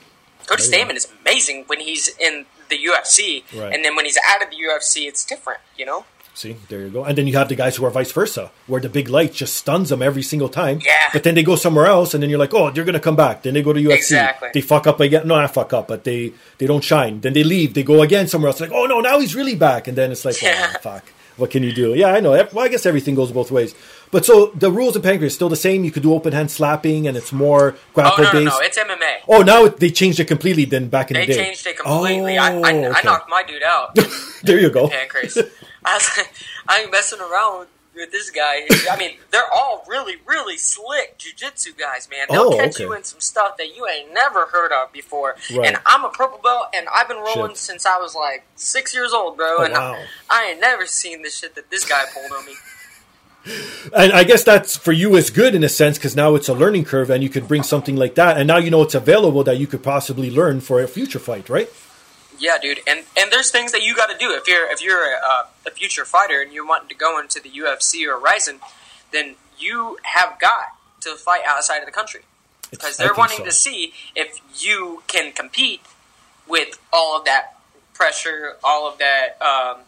Cody Oh, yeah. Stamann is amazing when he's in the UFC, Right. and then when he's out of the UFC, it's different. You know? See, there you go. And then you have the guys who are vice versa, where the big light just stuns them every single time. Yeah. But then they go somewhere else, and then you're like, oh, they're gonna come back. Then they go to UFC. Exactly. They fuck up again. No, not fuck up, but they they don't shine. Then they leave. They go again somewhere else. Like, oh no, now he's really back. And then it's like, Yeah. oh, fuck. What can you do? Yeah, I know. Well, I guess everything goes both ways. But so the rules of Pancrase still the same. You could do open hand slapping, and it's more Oh grapple no, no, based. no! It's MMA. oh, now it- they changed it completely. Then back in They the day, changed it completely. I, I, Oh, I knocked my dude out. there you go. Pancrase. I was like, I ain't messing around with, this guy. I mean, they're all really, really slick jujitsu guys, man. They'll Oh, catch okay. you in some stuff that you ain't never heard of before. Right. And I'm a purple belt, and I've been rolling Shit. since I was like six years old, bro. Oh, and wow. I, I ain't never seen the shit that this guy pulled on me. And I guess that's for you is good in a sense because now it's a learning curve and you could bring something like that. And now you know it's available that you could possibly learn for a future fight, right? Yeah, dude, and and there's things that you got to do if you're if you're a, uh, a future fighter and you're wanting to go into the UFC or Rizin, then you have got to fight outside of the country because they're wanting so. to see if you can compete with all of that pressure, all of that um,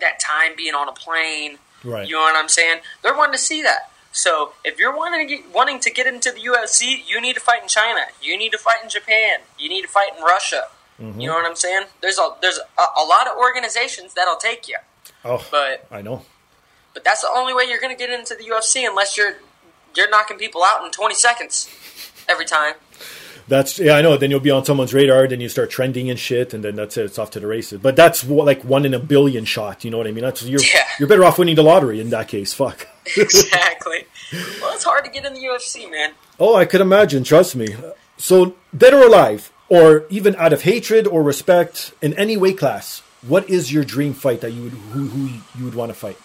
that time being on a plane. Right. You know what I'm saying? They're wanting to see that. So if you're wanting to get, wanting to get into the UFC, you need to fight in China. You need to fight in Japan. You need to fight in Russia. Mm-hmm. You know what I'm saying? There's a there's a, a lot of organizations that'll take you, Oh, but I know. but that's the only way you're going to get into the UFC unless you're you're knocking people out in 20 seconds every time. That's yeah, I know. Then you'll be on someone's radar, then you start trending and shit, and then that's it. It's off to the races. But that's like one in a billion shot. You know what I mean? That's you're Yeah. you're better off winning the lottery in that case. Fuck. exactly. Well, it's hard to get in the UFC, man. Oh, I could imagine. Trust me. So, dead or alive, or even out of hatred or respect in any weight class, what is your dream fight that you would who, who you would want to fight?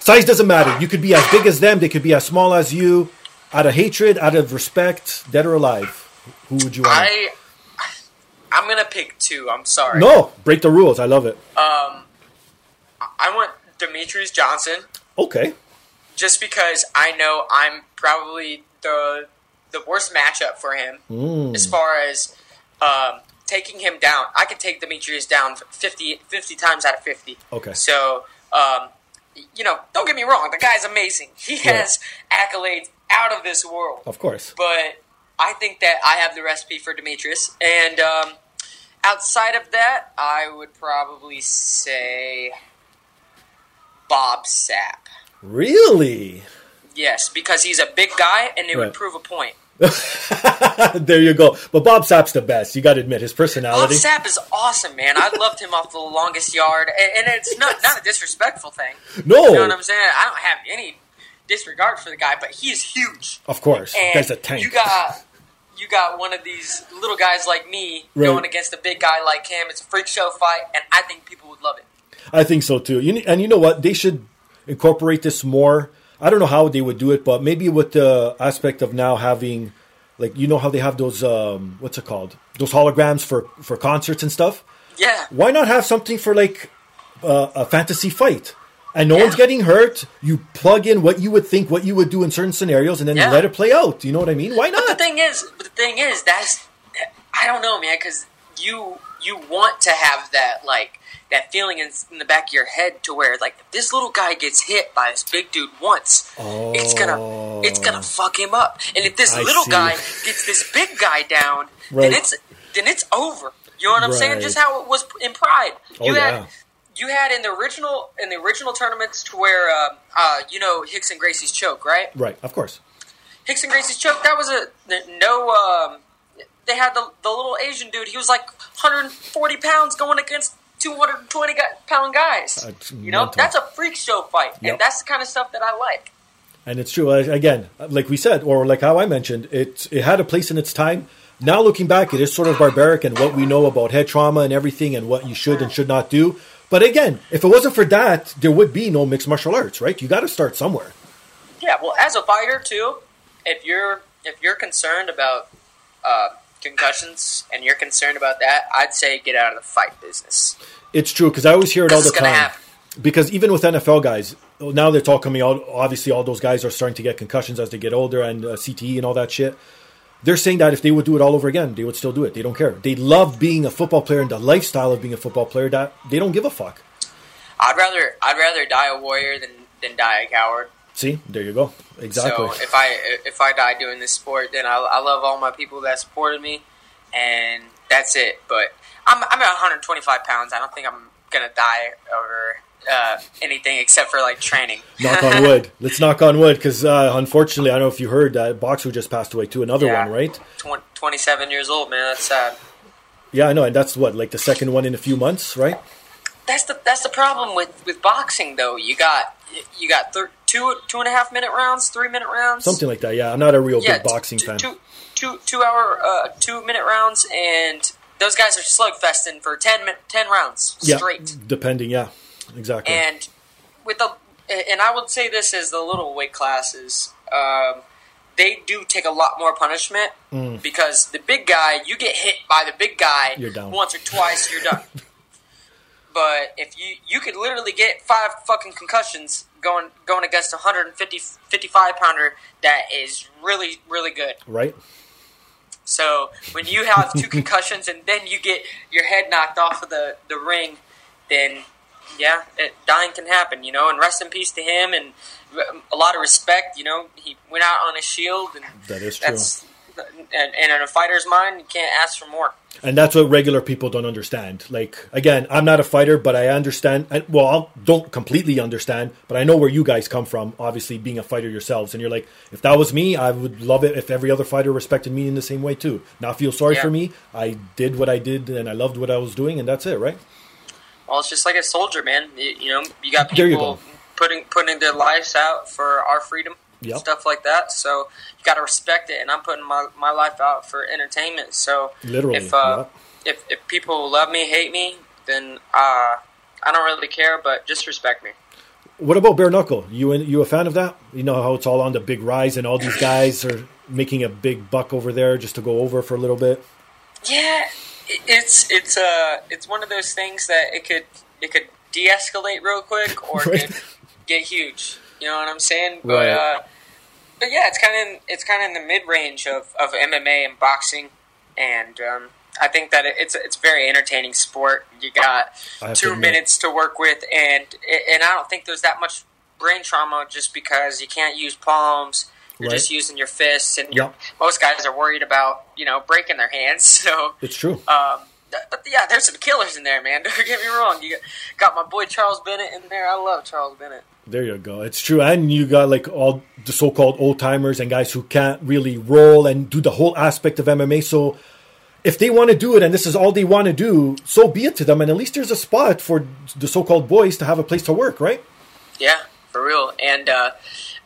Size doesn't matter. You could be as big as them. They could be as small as you. Out of hatred, out of respect, dead or alive, who would you want? I I'm gonna pick two. I'm sorry. no, break the rules. I love it. Um, I want Demetrious Johnson Okay. just because I know I'm probably the the worst matchup for him Mm. as far as um, taking him down. I could take Demetrious down 50, 50 times out of fifty. Okay. So, um, you know, don't get me wrong. The guy's amazing. He Yeah. has accolades out of this world. Of course. But I think that I have the recipe for Demetrious. And um, outside of that, I would probably say Bob Sapp. Really? Yes, because he's a big guy and it Right. would prove a point. there you go. But Bob Sapp's the best. You got to admit his personality. Bob. Sapp is awesome, man. I loved him off the longest yard, and, and it's not not a disrespectful thing. no, You know what I'm saying? I don't have any disregard for the guy, but he is huge. of course. And Guy's a tank. You got you got one of these little guys like me Right. going against a big guy like him. It's a freak show fight, and I think people would love it. I think so too. You, and you know what? They should incorporate this more. I don't know how they would do it, but maybe with the aspect of now having, like, you know how they have those, um, what's it called? Those holograms for for concerts and stuff. Yeah, Why not have something for like uh, a fantasy fight? And no Yeah. one's getting hurt. You plug in what you would think, what you would do in certain scenarios, and then Yeah. you let it play out. You know what I mean? Why not? but the thing is, but the thing is, that's I don't know, man, because you you want to have that like that feeling in, in the back of your head to where like if this little guy gets hit by this big dude once, it's gonna it's gonna fuck him up. And if this Oh. I little see. guy gets this big guy down, Right. then it's then it's over. You know what I'm saying? Just how it was in Pride. Oh, you had yeah. you had in the original in the original tournaments to where uh, uh, you know Rickson Gracie's choke, right? Right, of course. Rickson Gracie's choke. That was a no. Um, they had the the little Asian dude. He was like 140 pounds going against 220 gu- guys. That's you know, that's a freak show fight, Yep. and that's the kind of stuff that I like. And it's true. Uh, Again, like we said, or like how I mentioned, it it had a place in its time. Now looking back, it is sort of barbaric and what we know about head trauma and everything and what you should and should not do. But again, if it wasn't for that, there would be no mixed martial arts, right? You got to start somewhere. Yeah, well, as a fighter too, if you're if you're concerned about uh, concussions and you're concerned about that, I'd say get out of the fight business. It's true because I always hear it all the time. Because even with NFL guys, now that's all coming out. Obviously, all those guys are starting to get concussions as they get older and uh, CTE and all that shit. They're saying that if they would do it all over again, they would still do it. They don't care. They love being a football player and the lifestyle of being a football player. That they don't give a fuck. I'd rather I'd rather die a warrior than than die a coward. See, there you go. Exactly. So if I if I die doing this sport, then I, I love all my people that supported me, and that's it. But I'm I'm at 125 pounds. I don't think I'm gonna die over uh, anything except for like training. knock on wood. Let's knock on wood because uh, unfortunately, I don't know if you heard that boxer just passed away too. Another Yeah. one, right? Twen- 27 years old, man. That's sad. Yeah, I know, and that's what like the second one in a few months, right? That's the that's the problem with, with boxing though. You got you got thir- two two and a half minute rounds, three minute rounds, Something like that. Yeah, I'm not a real yeah, big boxing t- fan. Two, two, two hour, uh, two minute rounds, and those guys are slugfesting for 10, 10 rounds yeah, straight. depending. Yeah, exactly. And with the, and I would say this is the little weight classes. Um, they do take a lot more punishment because the big guy, you get hit by the big guy Mm. Once or twice, you're done. but if you you could literally get five fucking concussions going going against a 150 55 pounder that is really really good. right? So when you have two concussions and then you get your head knocked off of the, the ring, then yeah, it, dying can happen, you know. And rest in peace to him, and um, a lot of respect. You know, he went out on a shield, and That is true. that's and, and in a fighter's mind, you can't ask for more. And that's what regular people don't understand. Like again, I'm not a fighter, but I understand. Well, I don't completely understand, but I know where you guys come from. Obviously, being a fighter yourselves, and you're like, if that was me, I would love it if every other fighter respected me in the same way too. Not feel sorry Yeah. for me. I did what I did, and I loved what I was doing, and that's it, right? Well, it's just like a soldier, man. You, you know, you got There you people go. putting putting their lives out for our freedom, Yep. stuff like that. So you got to respect it. And I'm putting my, my life out for entertainment. So Literally. if uh, yeah. if if people love me, hate me, then uh, I don't really care. But just respect me. What about bare knuckle? You and you a fan of that? You know how it's all on the big rise, and all these guys are making a big buck over there just to go over for a little bit. Yeah, it's it's uh it's one of those things that it could it could de-escalate real quick or Right. could get huge. You know what I'm saying? But Right. uh, but yeah, it's kind of it's kind of in the mid range of, of MMA and boxing, and um, I think that it's it's a very entertaining sport. You got have to two minutes to work with, and and I don't think there's that much brain trauma just because you can't use palms. You're Right. just using your fists, and Yep. most guys are worried about you know breaking their hands. So It's true. um, but yeah, there's some killers in there, man. Don't get me wrong. You got my boy Charles Bennett in there. I love Charles Bennett. There you go. It's true. And you got like all the so called old timers and guys who can't really roll and do the whole aspect of MMA. So if they want to do it and this is all they want to do, so be it to them. And at least there's a spot for the so called boys to have a place to work, right? Yeah, for real. And uh,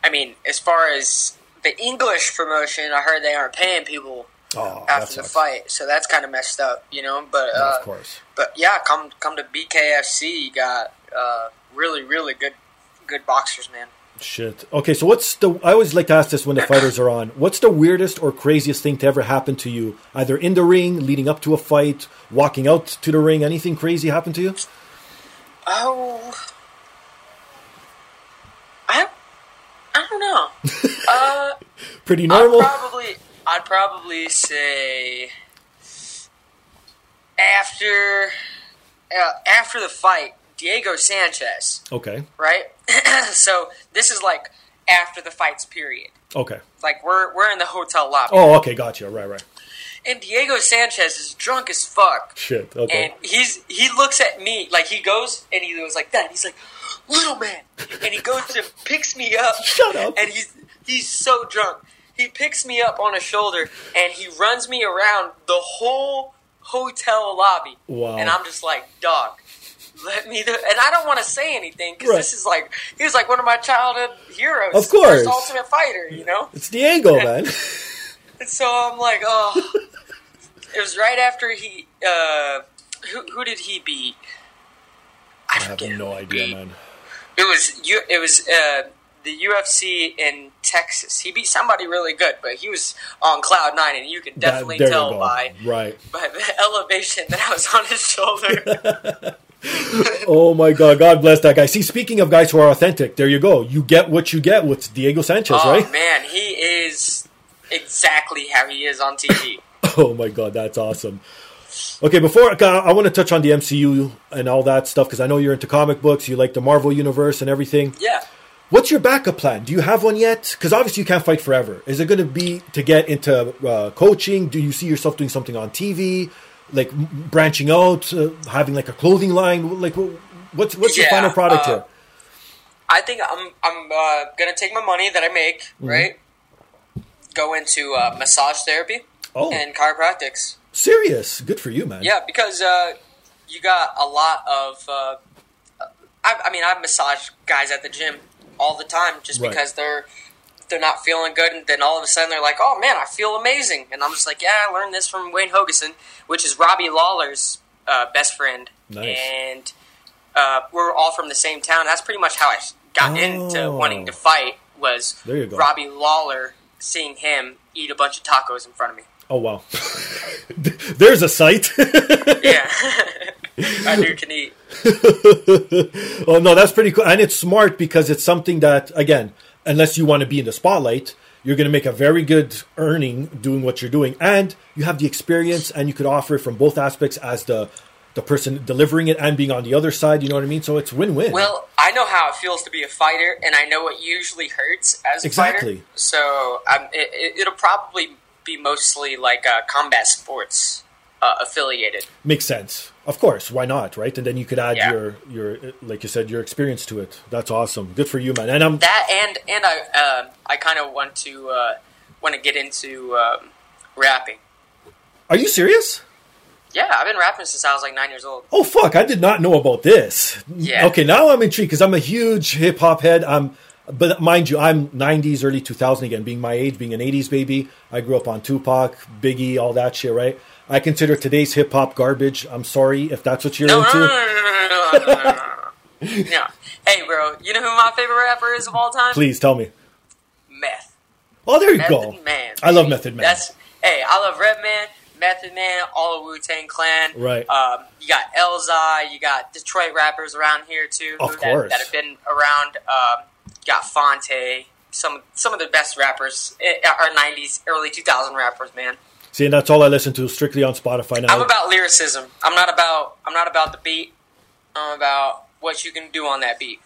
I mean, as far as the English promotion, I heard they aren't paying people Oh, after the fight, so that's kind of messed up, you know. But uh, of course. but yeah, come come to BKFC. You got uh, really really good good boxers, man. Shit. Okay, so what's the? I always like to ask this when the fighters are on. What's the weirdest or craziest thing to ever happen to you, either in the ring, leading up to a fight, walking out to the ring? Anything crazy happen to you? Oh, I I don't know. uh. Pretty normal. I'd probably, I'd probably say after uh, after the fight, Diego Sanchez, Okay. right? so this is like after the fight's period. Okay. Like we're we're in the hotel lobby, Oh, okay. Gotcha. Right. Right. and Diego Sanchez is drunk as fuck. Shit. Okay. And he's he looks at me like he goes and he goes like that. And he's like, "Little man," and he goes and picks me up. Shut up. And he's he's so drunk. He picks me up on his shoulder and he runs me around the whole hotel lobby. Wow. And I'm just like, dog. Let me do, and I don't want to say anything because Right. this is like he was like one of my childhood heroes, Of course. Ultimate fighter, you know. It's Diego, man. And so I'm like, oh. it was right after he. Uh, who who did he beat? I, I have no idea, beat. man. It was you. It was uh, the UFC in Texas. He beat somebody really good, but he was on cloud nine, and you can definitely you tell by Right. by the elevation that I was on his shoulder. Oh my God. God bless that guy. See, speaking of guys who are authentic, there you go. You get what you get with Diego Sanchez, oh right? man, he is exactly how he is on TV. Oh my God, that's awesome. Okay, before I, I want to touch on the MCU and all that stuff because I know you're into comic books, you like the Marvel universe and everything. Yeah. What's your backup plan? Do you have one yet? Because obviously you can't fight forever. Is it going to be to get into uh, coaching? Do you see yourself doing something on TV, like branching out, uh, having like a clothing line? Like, wh- what's what's your final product uh, here? I think I'm I'm uh, gonna take my money that I make, Mm-hmm. right? Go into uh, massage therapy Oh, and chiropractics. serious? Good for you, man. Yeah, because uh, you got a lot of. Uh, I, I mean, I massage guys at the gym all the time just Right. because they're they're not feeling good, and then all of a sudden they're like, "Oh man, I feel amazing," and I'm just like, "Yeah, I learned this from Wayne Hogeson, which is Robbie Lawler's uh, best friend, Nice. and uh, we're all from the same town. That's pretty much how I got into Oh. wanting to fight. Was There you go. Robbie Lawler seeing him eat a bunch of tacos in front of me? Oh wow. There's a sight. Yeah, I do can eat. oh no, that's pretty cool, and it's smart because it's something that again, unless you want to be in the spotlight, you're going to make a very good earning doing what you're doing, and you have the experience, and you could offer it from both aspects as the the person delivering it and being on the other side. You know what I mean? So it's win-win. Well, I know how it feels to be a fighter, and I know what usually hurts as a Exactly. fighter. So um, it, it, it'll probably be mostly like uh, combat sports uh, affiliated. Makes sense. Of course, why not, right? And then you could add Yeah. your your like you said your experience to it. That's awesome. Good for you, man. And I'm That and and I uh, I kind of want to uh, want to get into um, rapping. Are you serious? Yeah, I've been rapping since I was like nine years old. Oh fuck! I did not know about this. Yeah. Okay, now I'm intrigued because I'm a huge hip hop head. I'm, but mind you, I'm '90s, early 2000 again. Being my age, being an '80s baby, I grew up on Tupac, Biggie, all that shit. Right? I consider today's hip hop garbage. I'm sorry if that's what you're no, into. No, no, no, no, no, no, no. Hey, bro, you know who my favorite rapper is of all time? Please tell me. Meth. Oh, there you Method go. Man. I love Method Man. That's hey, I love Redman, Method Man, all of Wu Tang Clan. Right. Um, you got Elzhi. You got Detroit rappers around here too. Of that, course. That have been around. Um, got Phonte. Some some of the best rappers, are '90s, early 2000 rappers, man. See, and that's all I listen to strictly on Spotify now. I'm about lyricism. I'm not about I'm not about the beat. I'm about what you can do on that beat.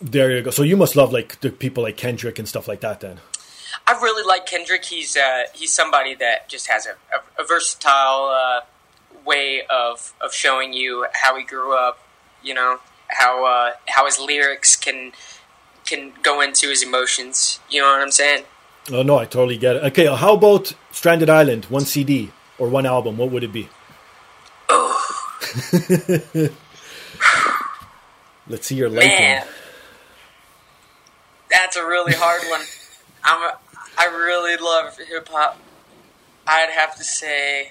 there you go. So you must love like the people like Kendrick and stuff like that. Then I really like Kendrick. He's uh, he's somebody that just has a, a, a versatile uh, way of of showing you how he grew up. You know how uh, how his lyrics can can go into his emotions. You know what I'm saying? Oh no, I totally get it. Okay, how about Stranded Island? One CD or one album? What would it be? Let's see your liking. Man, that's a really hard one. I'm a, I really love hip hop. I'd have to say.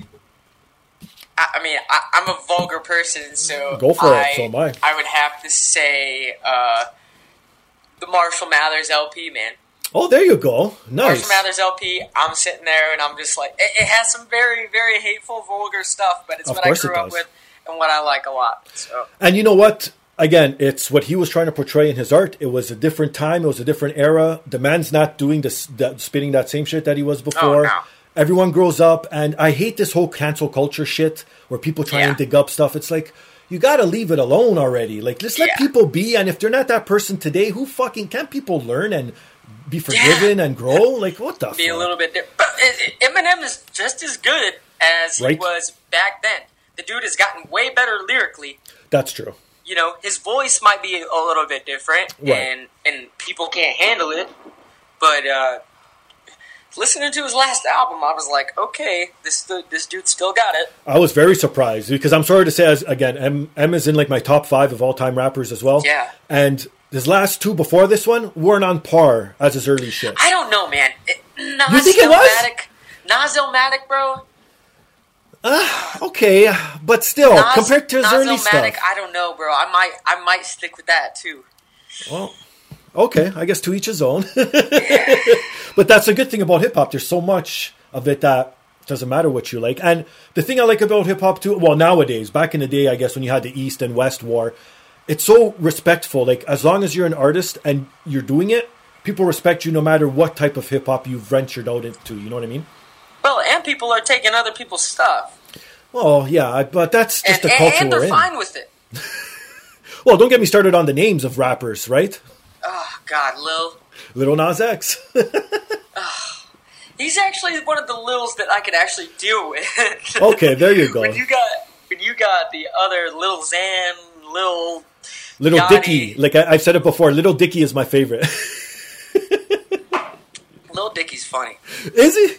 I, I mean, I, I'm a vulgar person, so Go for it, I, so am I. I would have to say uh, the Marshall Mathers LP, man. Oh, there you go. Nice. Marshall Mathers LP. I'm sitting there and I'm just like, it, it has some very, very hateful, vulgar stuff, but it's Of what I grew up with and what I like a lot. So And you know what? Again, it's what he was trying to portray in his art. It was a different time. It was a different era. The man's not doing this, that, spitting that same shit that he was oh, before. Oh, no. Everyone grows up, and I hate this whole cancel culture shit where people try Yeah. and dig up stuff. It's like you got to leave it alone already. Like just let Yeah. people be. And if they're not that person today, who fucking can't people learn and be forgiven and grow? Like what the? be a little bit different. But Eminem is just as good as he Right. was back then. The dude has gotten way better lyrically. That's true. You know, his voice might be a little bit different, Right. and and people can't handle it. But uh, listening to his last album, I was like, okay, this this dude still got it. I was very surprised because I'm sorry to say, as again, M, M is in like my top five of all time rappers as well. Yeah. And his last two before this one weren't on par as his early shit. I don't know, man. It, Nas You think it was? Illmatic, bro. Ah, okay, but still, Nas, compared to his early stuff. I don't know, bro. I might I might stick with that too. Well, okay, I guess to each his own. but that's a good thing about hip hop. There's so much of it that doesn't matter what you like. And the thing I like about hip hop too, well, nowadays, back in the day, I guess when you had the East and West war, it's so respectful. Like as long as you're an artist and you're doing it, people respect you no matter what type of hip hop you've ventured out into. You know what I mean? Well, and people are taking other people's stuff, Well, yeah, but that's just and, the culture and we're they're in. fine with it. Well, don't get me started on the names of rappers, right? Oh God, Lil. Little Nas X. He's actually one of the Lils that I could actually deal with. okay, there you go. when you got when you got the other Lil Xan, Lil Little Yachty. Dicky, like I, I've said it before, Little Dicky is my favorite. Little Dicky's funny. is he?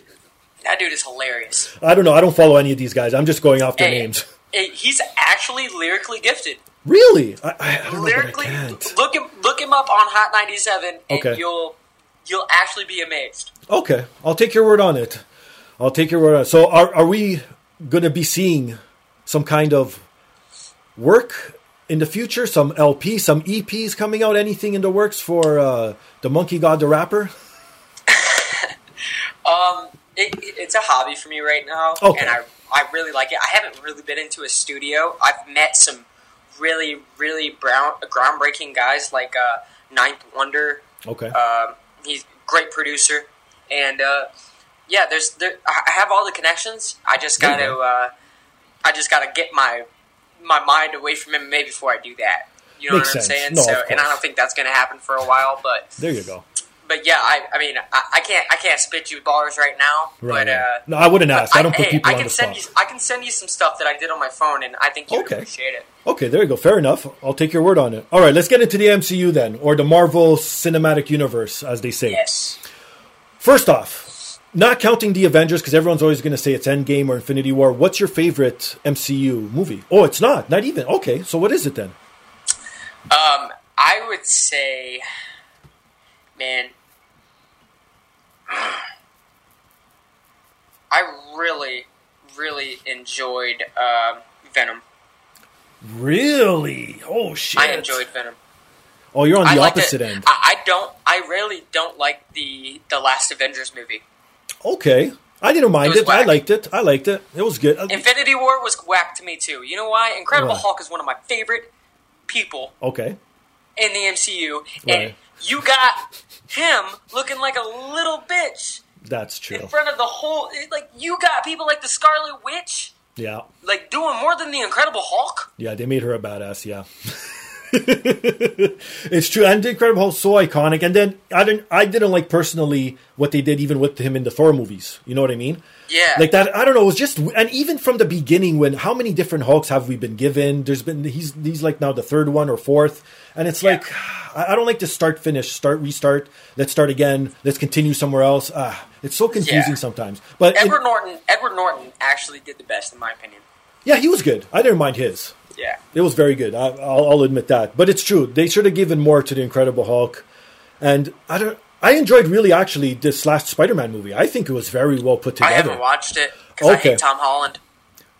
That dude is hilarious. I don't know. I don't follow any of these guys. I'm just going off their Hey, names. hey, he's actually lyrically gifted. Really? I, I, I know, Lyrically, can't. look him look him up on Hot 97, and Okay. you'll you'll actually be amazed. Okay, I'll take your word on it. I'll take your word on it. So, are are we going to be seeing some kind of work in the future? Some LP, some EPs coming out? Anything in the works for uh, the Monkey God the Rapper? Um, it, it's a hobby for me right now, Okay. and I I really like it. I haven't really been into a studio. I've met some really really brown groundbreaking guys like uh, Ninth Wonder. Okay. Um, he's a great producer, and uh, yeah, there's there. I have all the connections. I just got to uh, I just got to get my my mind away from MMA before I do that. You know Makes what I'm sense. saying? No, so, and I don't think that's going to happen for a while, but there you go. but yeah, I, I mean, I, I can't, I can't spit you bars right now. Right. But uh, no, I wouldn't ask. I don't put hey, people I on the send spot. you, I can send you some stuff that I did on my phone, and I think you Okay. appreciate it. Okay, there you go. Fair enough. I'll take your word on it. All right, let's get into the MCU then, or the Marvel Cinematic Universe, as they say. Yes. First off, not counting the Avengers, because everyone's always going to say it's Endgame or Infinity War. What's your favorite MCU movie? Oh, it's not. Not even. Okay, so what is it then? Um, I would say, man, I really, really enjoyed um, Venom. Really? Oh shit! I enjoyed Venom. Oh, you're on the liked opposite it. end. I, I don't. I really don't like the the last Avengers movie. Okay, I didn't mind It it. I liked it. I liked it. It was good. Infinity War was whack to me too. You know why? Incredible Why? Hulk is one of my favorite people Okay, in the MCU, and Right. you got him looking like a little bitch that's true. in front of the whole. Like you got people like the Scarlet Witch, Yeah, like doing more than the Incredible Hulk. yeah, they made her a badass. Yeah. it's true, and the Incredible Hulk's so iconic. And then I didn't, I didn't like personally what they did even with him in the Thor movies. You know what I mean? Yeah, like that i don't know it was just and even from the beginning when how many different hulks have we been given there's been he's he's like now the third one or fourth and it's Yeah. like i don't like to start finish start restart let's start again let's continue somewhere else ah it's so confusing Yeah. sometimes but it- Edward Norton. Edward Norton actually did the best in my opinion. yeah he was good i didn't mind his Yeah, it was very good I, I'll, I'll admit that but it's true they should have given more to the incredible hulk and i don't I enjoyed really actually this last Spider-Man movie. I think it was very well put together. I haven't watched it because I Okay. hate Tom Holland.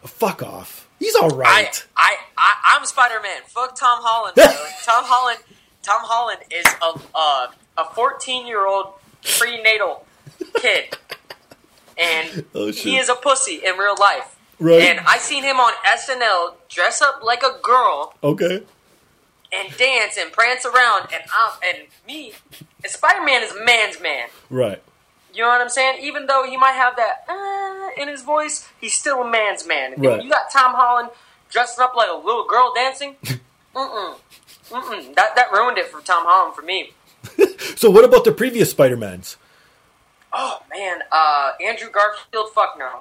Fuck off. He's all right. I I, I I'm Spider Man. Fuck Tom Holland. Tom Holland. Tom Holland is a uh, a 14 year old prenatal kid, and Oh, he is a pussy in real life. Right. And I seen him on SNL dress up like a girl okay. and dance and prance around, and I'm and me. And Spider Man is a man's man. Right. You know what I'm saying? Even though he might have that uh, in his voice, he's still a man's man. Right. when you got Tom Holland dressing up like a little girl dancing, mm-mm, mm-mm. That, that ruined it for Tom Holland for me. So what about the previous Spider-Mans? Oh, man. Uh, Andrew Garfield, fuck no.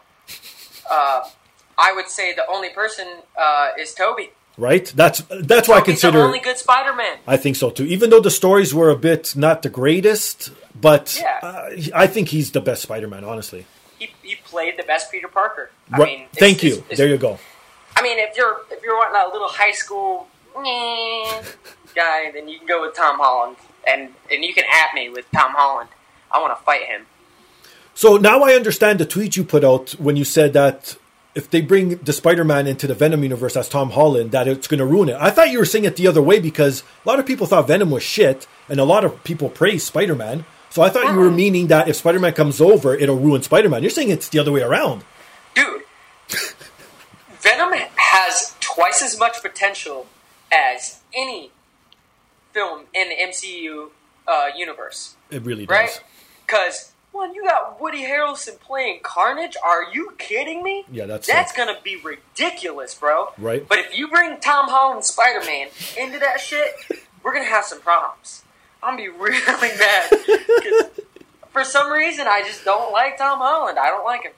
Uh, I would say the only person uh, is Tobey. Right? That's that's why I Tobey's the consider only good Spider-Man. I think so too. Even though the stories were a bit not the greatest, but Yeah. uh, I think he's the best Spider-Man, honestly. He, he played the best Peter Parker. I Right. mean, it's- Thank it's- you. it's- there you go. I mean, if you're if you're wanting a little high school guy, then you can go with Tom Holland, and and you can at me with Tom Holland. I want to fight him. So now I understand the tweet you put out when you said that if they bring the Spider-Man into the Venom universe as Tom Holland, that it's going to ruin it. I thought you were saying it the other way because a lot of people thought Venom was shit, and a lot of people praise Spider-Man. So I thought you were meaning that if Spider-Man comes over, it'll ruin Spider-Man. You're saying it's the other way around. Dude, Venom has twice as much potential as any film in the MCU uh, universe, It really does. right? Because one, you got Woody Harrelson playing Carnage. Are you kidding me? Yeah, that's that's gonna be ridiculous, bro. Right. But if you bring Tom Holland Spider Man into that shit, we're gonna have some problems. I'm gonna be really mad. For some reason, I just don't like Tom Holland. I don't like him.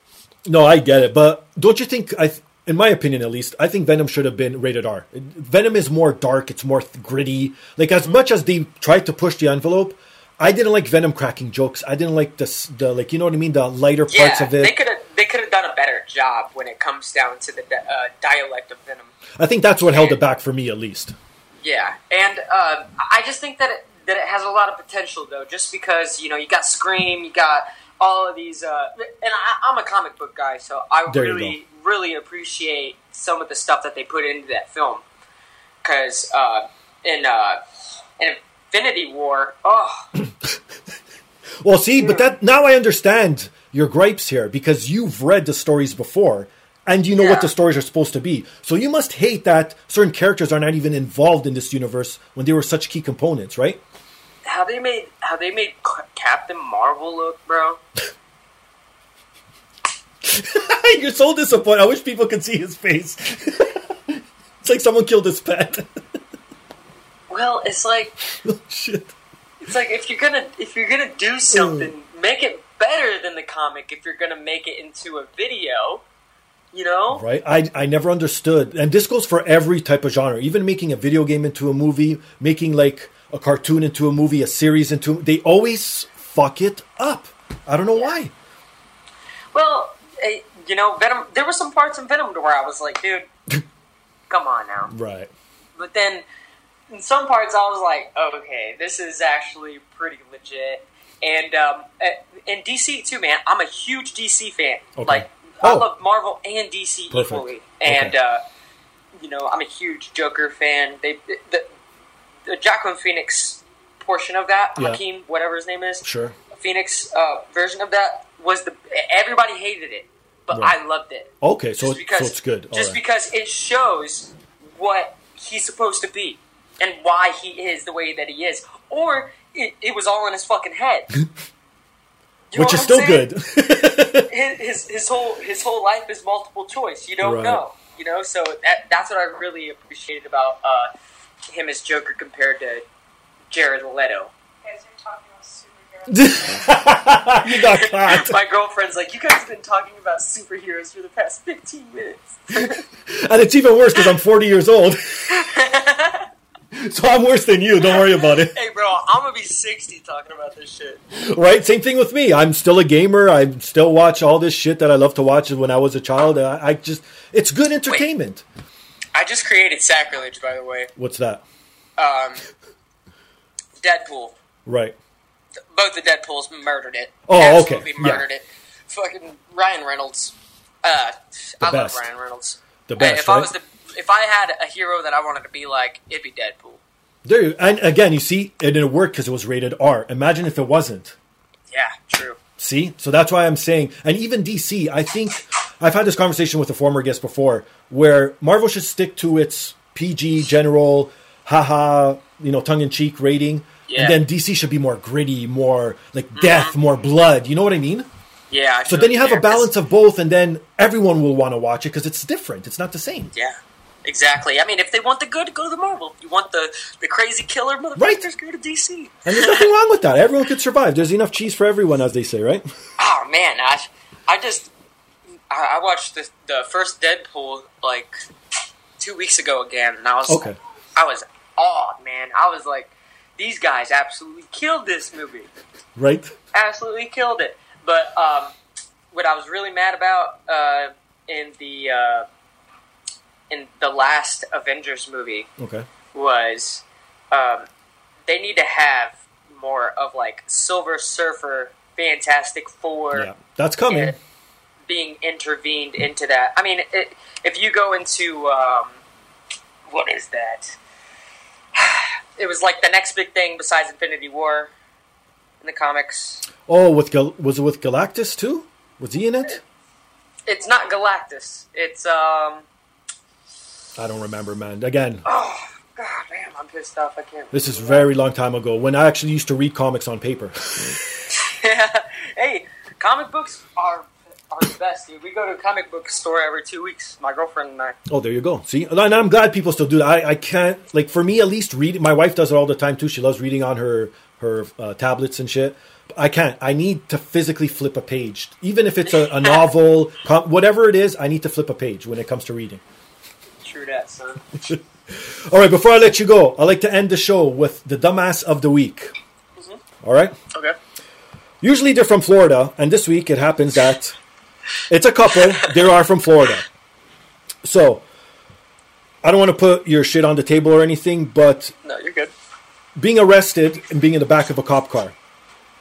No, I get it, but don't you think? I, in my opinion, at least, I think Venom should have been rated R. Venom is more dark; it's more th- gritty. Like as much as they tried to push the envelope, I didn't like Venom cracking jokes. I didn't like the the like you know what I mean, the lighter Yeah, parts of it. they could have they could have done a better job when it comes down to the uh, dialect of Venom. I think that's what held it back for me, at least. Yeah, and uh, I just think that it, that it has a lot of potential, though, just because you know you got Scream, you got all of these, uh, and I, I'm a comic book guy, so I There really, really appreciate some of the stuff that they put into that film. Because uh, in uh, in Infinity War, oh, Well, see, but that now I understand your gripes here because you've read the stories before and you know Yeah. what the stories are supposed to be. So you must hate that certain characters are not even involved in this universe when they were such key components, right? how they made how they made Captain Marvel look, bro. You're so disappointed. I wish people could see his face. it's like someone killed his pet. Well, it's like oh, shit. It's like if you're gonna if you're gonna do something, make it better than the comic. If you're gonna make it into a video, you know, right? I I never understood, and this goes for every type of genre. Even making a video game into a movie, making like a cartoon into a movie, a series into they always fuck it up. I don't know why. Well, eh, you know, Venom. There were some parts in Venom to where I was like, dude, come on now. Right. But then in some parts, I was like, okay, this is actually pretty legit. And um, eh, and DC too, man. I'm a huge DC fan. Okay. Like I Oh. love Marvel and DC Perfect. equally. And Okay. uh, you know, I'm a huge Joker fan. They the, the Jacqueline Phoenix portion of that, Yeah. Hakeem, whatever his name is, Sure. Phoenix uh, version of that was the everybody hated it, but Right. I loved it. Okay, so because, so it's good. All just right. because it shows what he's supposed to be and why he is the way that he is, or it, it was all in his fucking head. You Which is still saying? good. His, his his whole his whole life is multiple choice. You don't Right. know. You know, so that, that's what I really appreciated about uh, him as Joker compared to Jared Leto. guys are talking you got caught. My girlfriend's like, "You guys have been talking about superheroes for the past fifteen minutes." And it's even worse because I'm 40 years old. so I'm worse than you. Don't worry about it. hey, bro, I'm gonna be sixty talking about this shit. Right? Same thing with me. I'm still a gamer. I still watch all this shit that I love to watch when I was a child. I, I just, it's good entertainment. I just created sacrilege, by the way. What's that? Um, Deadpool. Right. Both the Deadpools murdered it. Oh, Absolutely okay. murdered it. Fucking Ryan Reynolds. Uh, I best. love Ryan Reynolds. The best, if I was the, if I had a hero that I wanted to be like, it'd be Deadpool. There and again, you see, it didn't work because it was rated R. Imagine if it wasn't. Yeah, true. See? So that's why I'm saying, and even DC, I think I've had this conversation with a former guest before where Marvel should stick to its PG general, haha, you know, tongue in cheek rating. Yeah. And then DC should be more gritty, more like mm-hmm. death, more blood. You know what I mean? Yeah. I So then you have there, a balance of both, and then everyone will want to watch it because it's different. It's not the same. Yeah. Exactly. I mean, if they want the good, go to the Marvel. You want the the crazy killer motherfuckers, Right. go to DC. And there's nothing wrong with that. Everyone could survive. There's enough cheese for everyone, as they say, right? Oh man, I, I just I, I watched the the first Deadpool like two weeks ago again, and I was Okay. I was awed, man. I was like, these guys absolutely killed this movie, Right? absolutely killed it. But um, what I was really mad about uh, in the uh, in the last Avengers movie Okay. was um, they need to have more of like Silver Surfer, Fantastic Four Yeah. That's coming. Being intervened into that. I mean, it, if you go into um, what is that? It was like the next big thing besides Infinity War in the comics. Oh, with Gal- was it with Galactus too? Was he in it? It's not Galactus. It's um. I don't remember, man. Again, Oh God, damn! I'm pissed off. I can't. this is very long time ago when I actually used to read comics on paper. yeah. hey, comic books are are the best, dude. We go to a comic book store every two weeks. My girlfriend and I. Oh, there you go. See, and I'm glad people still do that. I, I can't like for me at least reading. My wife does it all the time too. She loves reading on her her uh, tablets and shit. I can't. I need to physically flip a page, even if it's a, a novel, com- whatever it is. I need to flip a page when it comes to reading. True that, son. All right, before I let you go, I like to end the show with the dumbass of the week. Mm-hmm. All right. Okay. Usually they're from Florida, and this week it happens that it's a couple. They are from Florida. So I don't want to put your shit on the table or anything, but No, you're good. being arrested and being in the back of a cop car,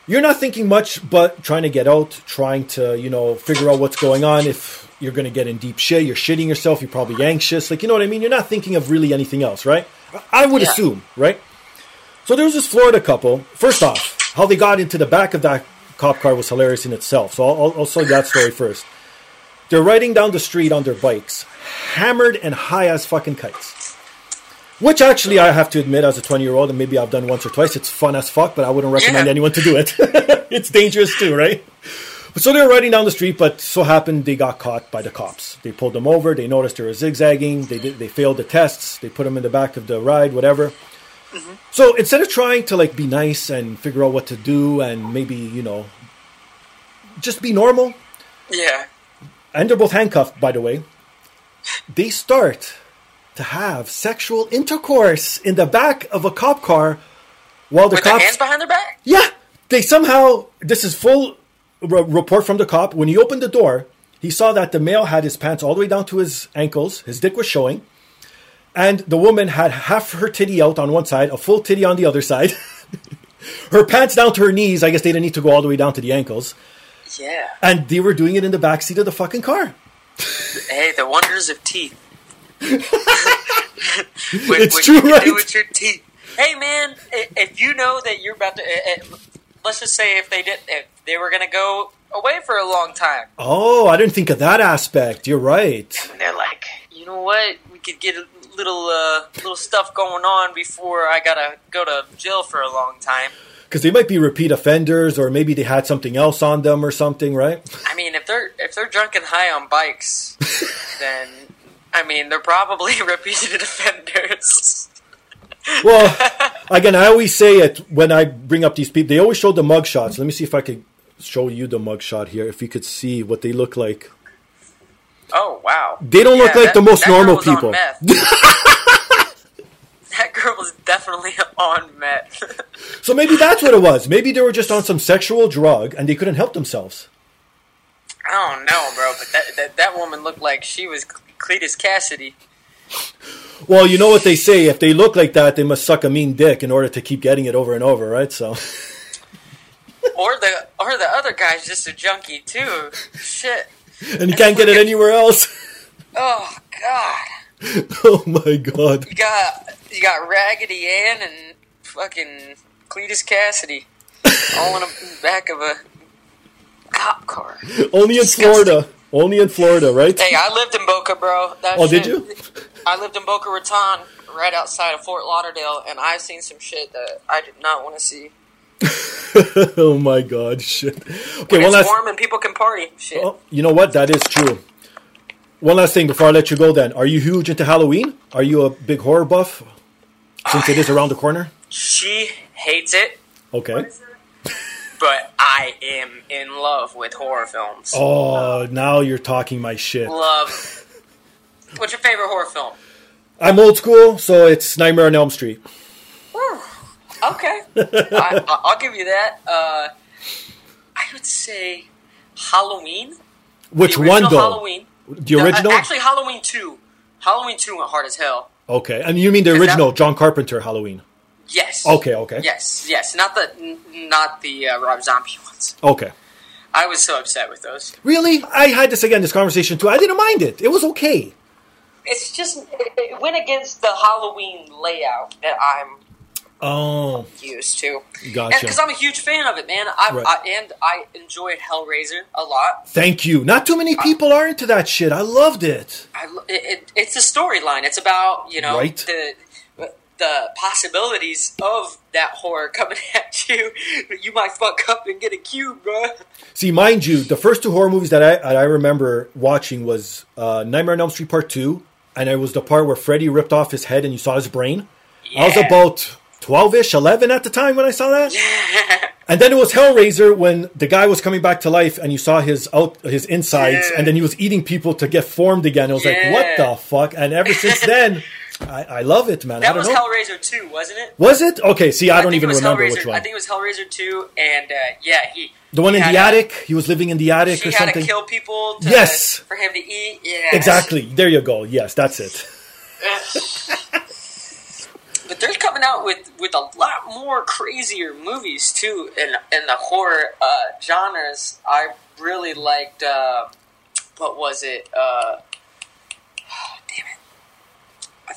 you're not thinking much, but trying to get out, trying to you know figure out what's going on. If you're going to get in deep shit, you're shitting yourself. You're probably anxious. Like you know what I mean. You're not thinking of really anything else, right? I would Yeah. assume, right? So there was this Florida couple. First off, how they got into the back of that cop car was hilarious in itself. So I'll, I'll, tell you that story first. They're riding down the street on their bikes, hammered and high as fucking kites. Which actually, I have to admit, as a 20 year old, and maybe I've done once or twice, it's fun as fuck, but I wouldn't recommend Yeah. anyone to do it. it's dangerous too, right? So they were riding down the street, but so happened they got caught by the cops. They pulled them over. They noticed they were zigzagging. They did, they failed the tests. They put them in the back of the ride, whatever. Mm-hmm. So instead of trying to like be nice and figure out what to do and maybe you know just be normal, Yeah. and they're both handcuffed, by the way, they start to have sexual intercourse in the back of a cop car while the With cops. hands behind their back? yeah, they somehow. This is full r- report from the cop. When he opened the door, he saw that the male had his pants all the way down to his ankles. His dick was showing, and the woman had half her titty out on one side, a full titty on the other side. her pants down to her knees. I guess they didn't need to go all the way down to the ankles. Yeah. And they were doing it in the back seat of the fucking car. Hey, the wonders of teeth. It's what true, you right? Do with your teeth. Hey, man, if you know that you're about to, eh, eh, let's just say if they did, if they were going to go away for a long time, Oh, I didn't think of that aspect. You're right. and they're like, you know what, we could get a little, uh, little stuff going on before I gotta go to jail for a long time. Because they might be repeat offenders, or maybe they had something else on them or something, right? I mean, if they're if they're drunk and high on bikes, then I mean they're probably repeated offenders. Well, again, I always say it when I bring up these people. They always show the mug shots. Let me see if I could show you the mug shot here. If you could see what they look like. Oh wow! They don't look like the most normal people. that girl was definitely on meth. So maybe that's what it was. Maybe they were just on some sexual drug and they couldn't help themselves. I don't know, bro, but that, that that woman looked like she was Cletus Kasady. Well, you know what they say. If they look like that, they must suck a mean dick in order to keep getting it over and over, right? So, Or the or the other guy's just a junkie too. Shit. and you can't get it anywhere else. Oh god. oh my god. You got you got Raggedy Ann and fucking Cletus Kasady all in the back of a cop car. Only in Disgusting. Florida. Only in Florida, right? Hey, I lived in Boca, bro. That Oh, did you? I lived in Boca Raton, right outside of Fort Lauderdale, and I've seen some shit that I did not want to see. oh my god, shit. Okay, When one it's last. warm and people can party. Shit. Oh, you know what? That is true. One last thing before I let you go. Then, are you huge into Halloween? Are you a big horror buff? Since it is around the corner. She hates it, Okay. but I am in love with horror films. Oh, now you're talking my shit. Love. What's your favorite horror film? I'm old school, so it's Nightmare on Elm Street. Okay, I, I- I'll give you that. Uh, I would say Halloween. Which one original though? Halloween. The No, original? uh, actually, Halloween two. Halloween two went hard as hell. okay, and you mean the Is that- original John Carpenter Halloween? Yes. Okay, okay, Yes, yes, not the n- not the uh, Rob Zombie ones. okay. I was so upset with those. Really? I had this again, this conversation too. I didn't mind it. It was okay. It's just it, it went against the Halloween layout that I'm Oh, used to. Gotcha. Because I'm a huge fan of it, man. I, Right. I and I enjoyed Hellraiser a lot. thank you. Not too many people are into that shit. I loved it. I, it, it, it's a storyline. It's about you know Right. the the possibilities of that horror coming at you. You might fuck up and get a cube, bro. See, mind you, the first two horror movies that I I remember watching was uh, Nightmare on Elm Street Part Two, and it was the part where Freddy ripped off his head and you saw his brain. I was about twelve-ish, eleven at the time when I saw that. And then it was Hellraiser when the guy was coming back to life and you saw his out his insides, Yeah. and then he was eating people to get formed again. It was like, what the fuck? And ever since then, I, I love it, man. I That don't was know. Hellraiser two, wasn't it? was it? Okay, see, I don't think even remember Hellraiser, which one. I think it was Hellraiser two, and uh, yeah, he the one he in the to- attic. He was living in the attic She or had something. to kill people. To, Yes. for him to eat. Yeah, Exactly. There you go. Yes, that's it. But they're coming out with, with a lot more crazier movies too in in the horror uh, genres. I really liked. Uh, what was it? Uh! I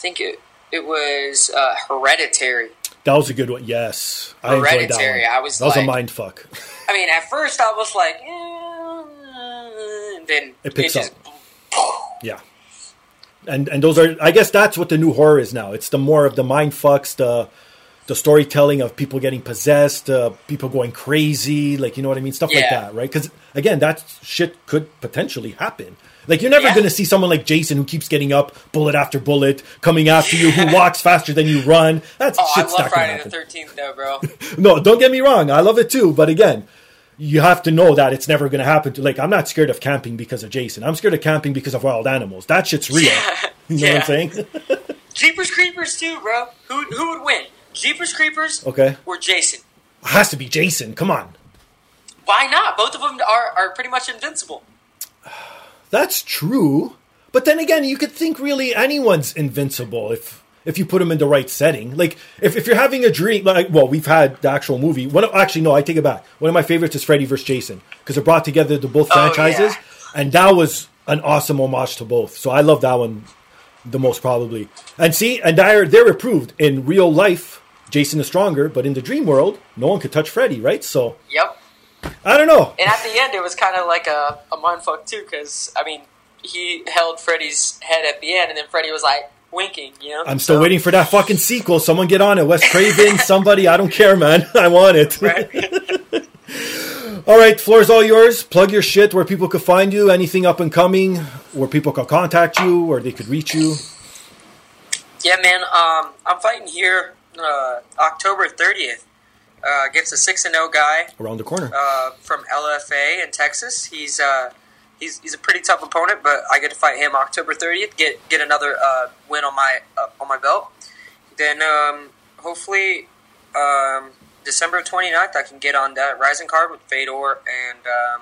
think it it was uh, Hereditary. That was a good one. Yes, I enjoyed that Hereditary, one. I was that was a mind fuck. I mean, at first I was like, eh, and then It picks just, Yeah. And and those are I guess that's what the new horror is now. It's the more of the mind fucks, the the storytelling of people getting possessed, uh, people going crazy, like you know what I mean, stuff like that, right? Because again, that shit could potentially happen. Like you're never Yeah. going to see someone like Jason who keeps getting up bullet after bullet, coming after you, who walks faster than you run. That's Oh, I shit's love going to Friday the. Thirteenth, though, bro. No, don't get me wrong. I love it too, but again, you have to know that it's never going to happen. To, like I'm not scared of camping because of Jason. I'm scared of camping because of wild animals. That shit's real. Yeah. You know what I'm saying? Jeepers Creepers too, bro. Who who would win? Jeepers Creepers okay, or Jason? it has to be Jason. Come on. Why not? Both of them are, are pretty much invincible. That's true. But then again, you could think really anyone's invincible if if you put them in the right setting. Like if, if you're having a dream, like well, we've had the actual movie. One of, actually, no, I take it back. One of my favorites is Freddy vs. Jason because it brought together the both Oh, franchises, yeah. and that was an awesome homage to both. So I love that one the most probably. And see, and they're they're approved in real life. Jason is stronger, but in the dream world, no one could touch Freddy, right? So Yep. I don't know. And at the end, it was kind of like a, a mind fuck too, because I mean, he held Freddy's head at the end, and then Freddy was like winking. You know. I'm still So- waiting for that fucking sequel. Someone get on it. Wes Craven, somebody. I don't care, man. I want it. Right? all right, floor's all yours. Plug your shit where people could find you. Anything up and coming, where people could contact you, or they could reach you. yeah, man. Um, I'm fighting here uh, October 30th uh, a six and zero guy Around the corner. uh, from LFA in Texas. He's uh, he's he's a pretty tough opponent, but I get to fight him October 30th. Get get another uh, win on my uh, on my belt. Then um, hopefully um, December 29th, I can get on that Rizin card with Fedor and um,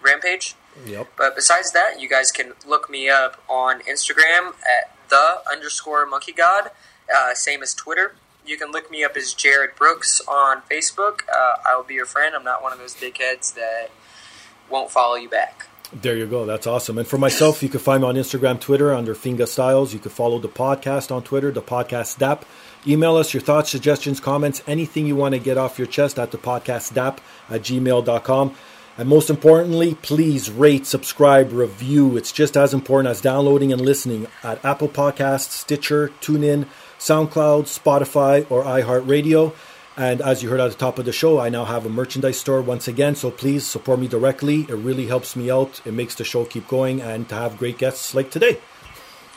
Rampage. Yep. But besides that, you guys can look me up on Instagram at the underscore monkey god, uh, same as Twitter. You can look me up as Jarred Brooks on Facebook. Uh, I will be your friend. I'm not one of those dickheads that won't follow you back. There you go. That's awesome. And for myself, you can find me on Instagram, Twitter under Fingastylz. You can follow the podcast on Twitter, the podcast DAP. Email us your thoughts, suggestions, comments, anything you want to get off your chest at the podcast DAP at gmail.com. And most importantly, please rate, subscribe, review. It's just as important as downloading and listening at Apple Podcasts, Stitcher, TuneIn, SoundCloud, Spotify, or iHeartRadio. And as you heard at the top of the show, I now have a merchandise store once again. So please support me directly. It really helps me out. It makes the show keep going and to have great guests like today.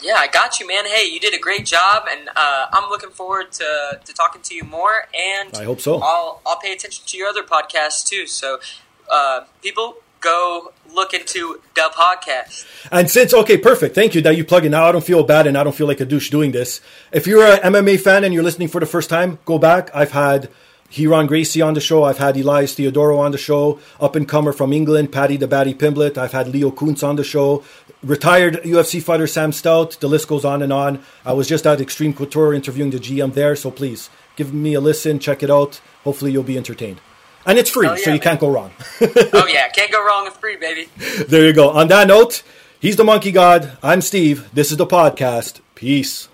Yeah, I got you, man. Hey, you did a great job, and uh, I'm looking forward to, to talking to you more. And I hope so. I'll I'll pay attention to your other podcasts too. So, uh, people, go look into the podcast. And since, okay, perfect. Thank you that you plug in. Now I don't feel bad and I don't feel like a douche doing this. If you're an MMA fan and you're listening for the first time, go back. I've had Ryron Gracie on the show. I've had Elias Theodorou on the show. Up and comer from England, Paddy the Baddy Pimblett. I've had Leo Kuntz on the show. Retired UFC fighter Sam Stout. The list goes on and on. I was just at Extreme Couture interviewing the GM there. So please give me a listen. Check it out. Hopefully you'll be entertained. And it's free, Hell yeah, so you man. can't go wrong. oh yeah, can't go wrong with free, baby. there you go. On that note, he's the monkey god. I'm Steve. This is the podcast. Peace.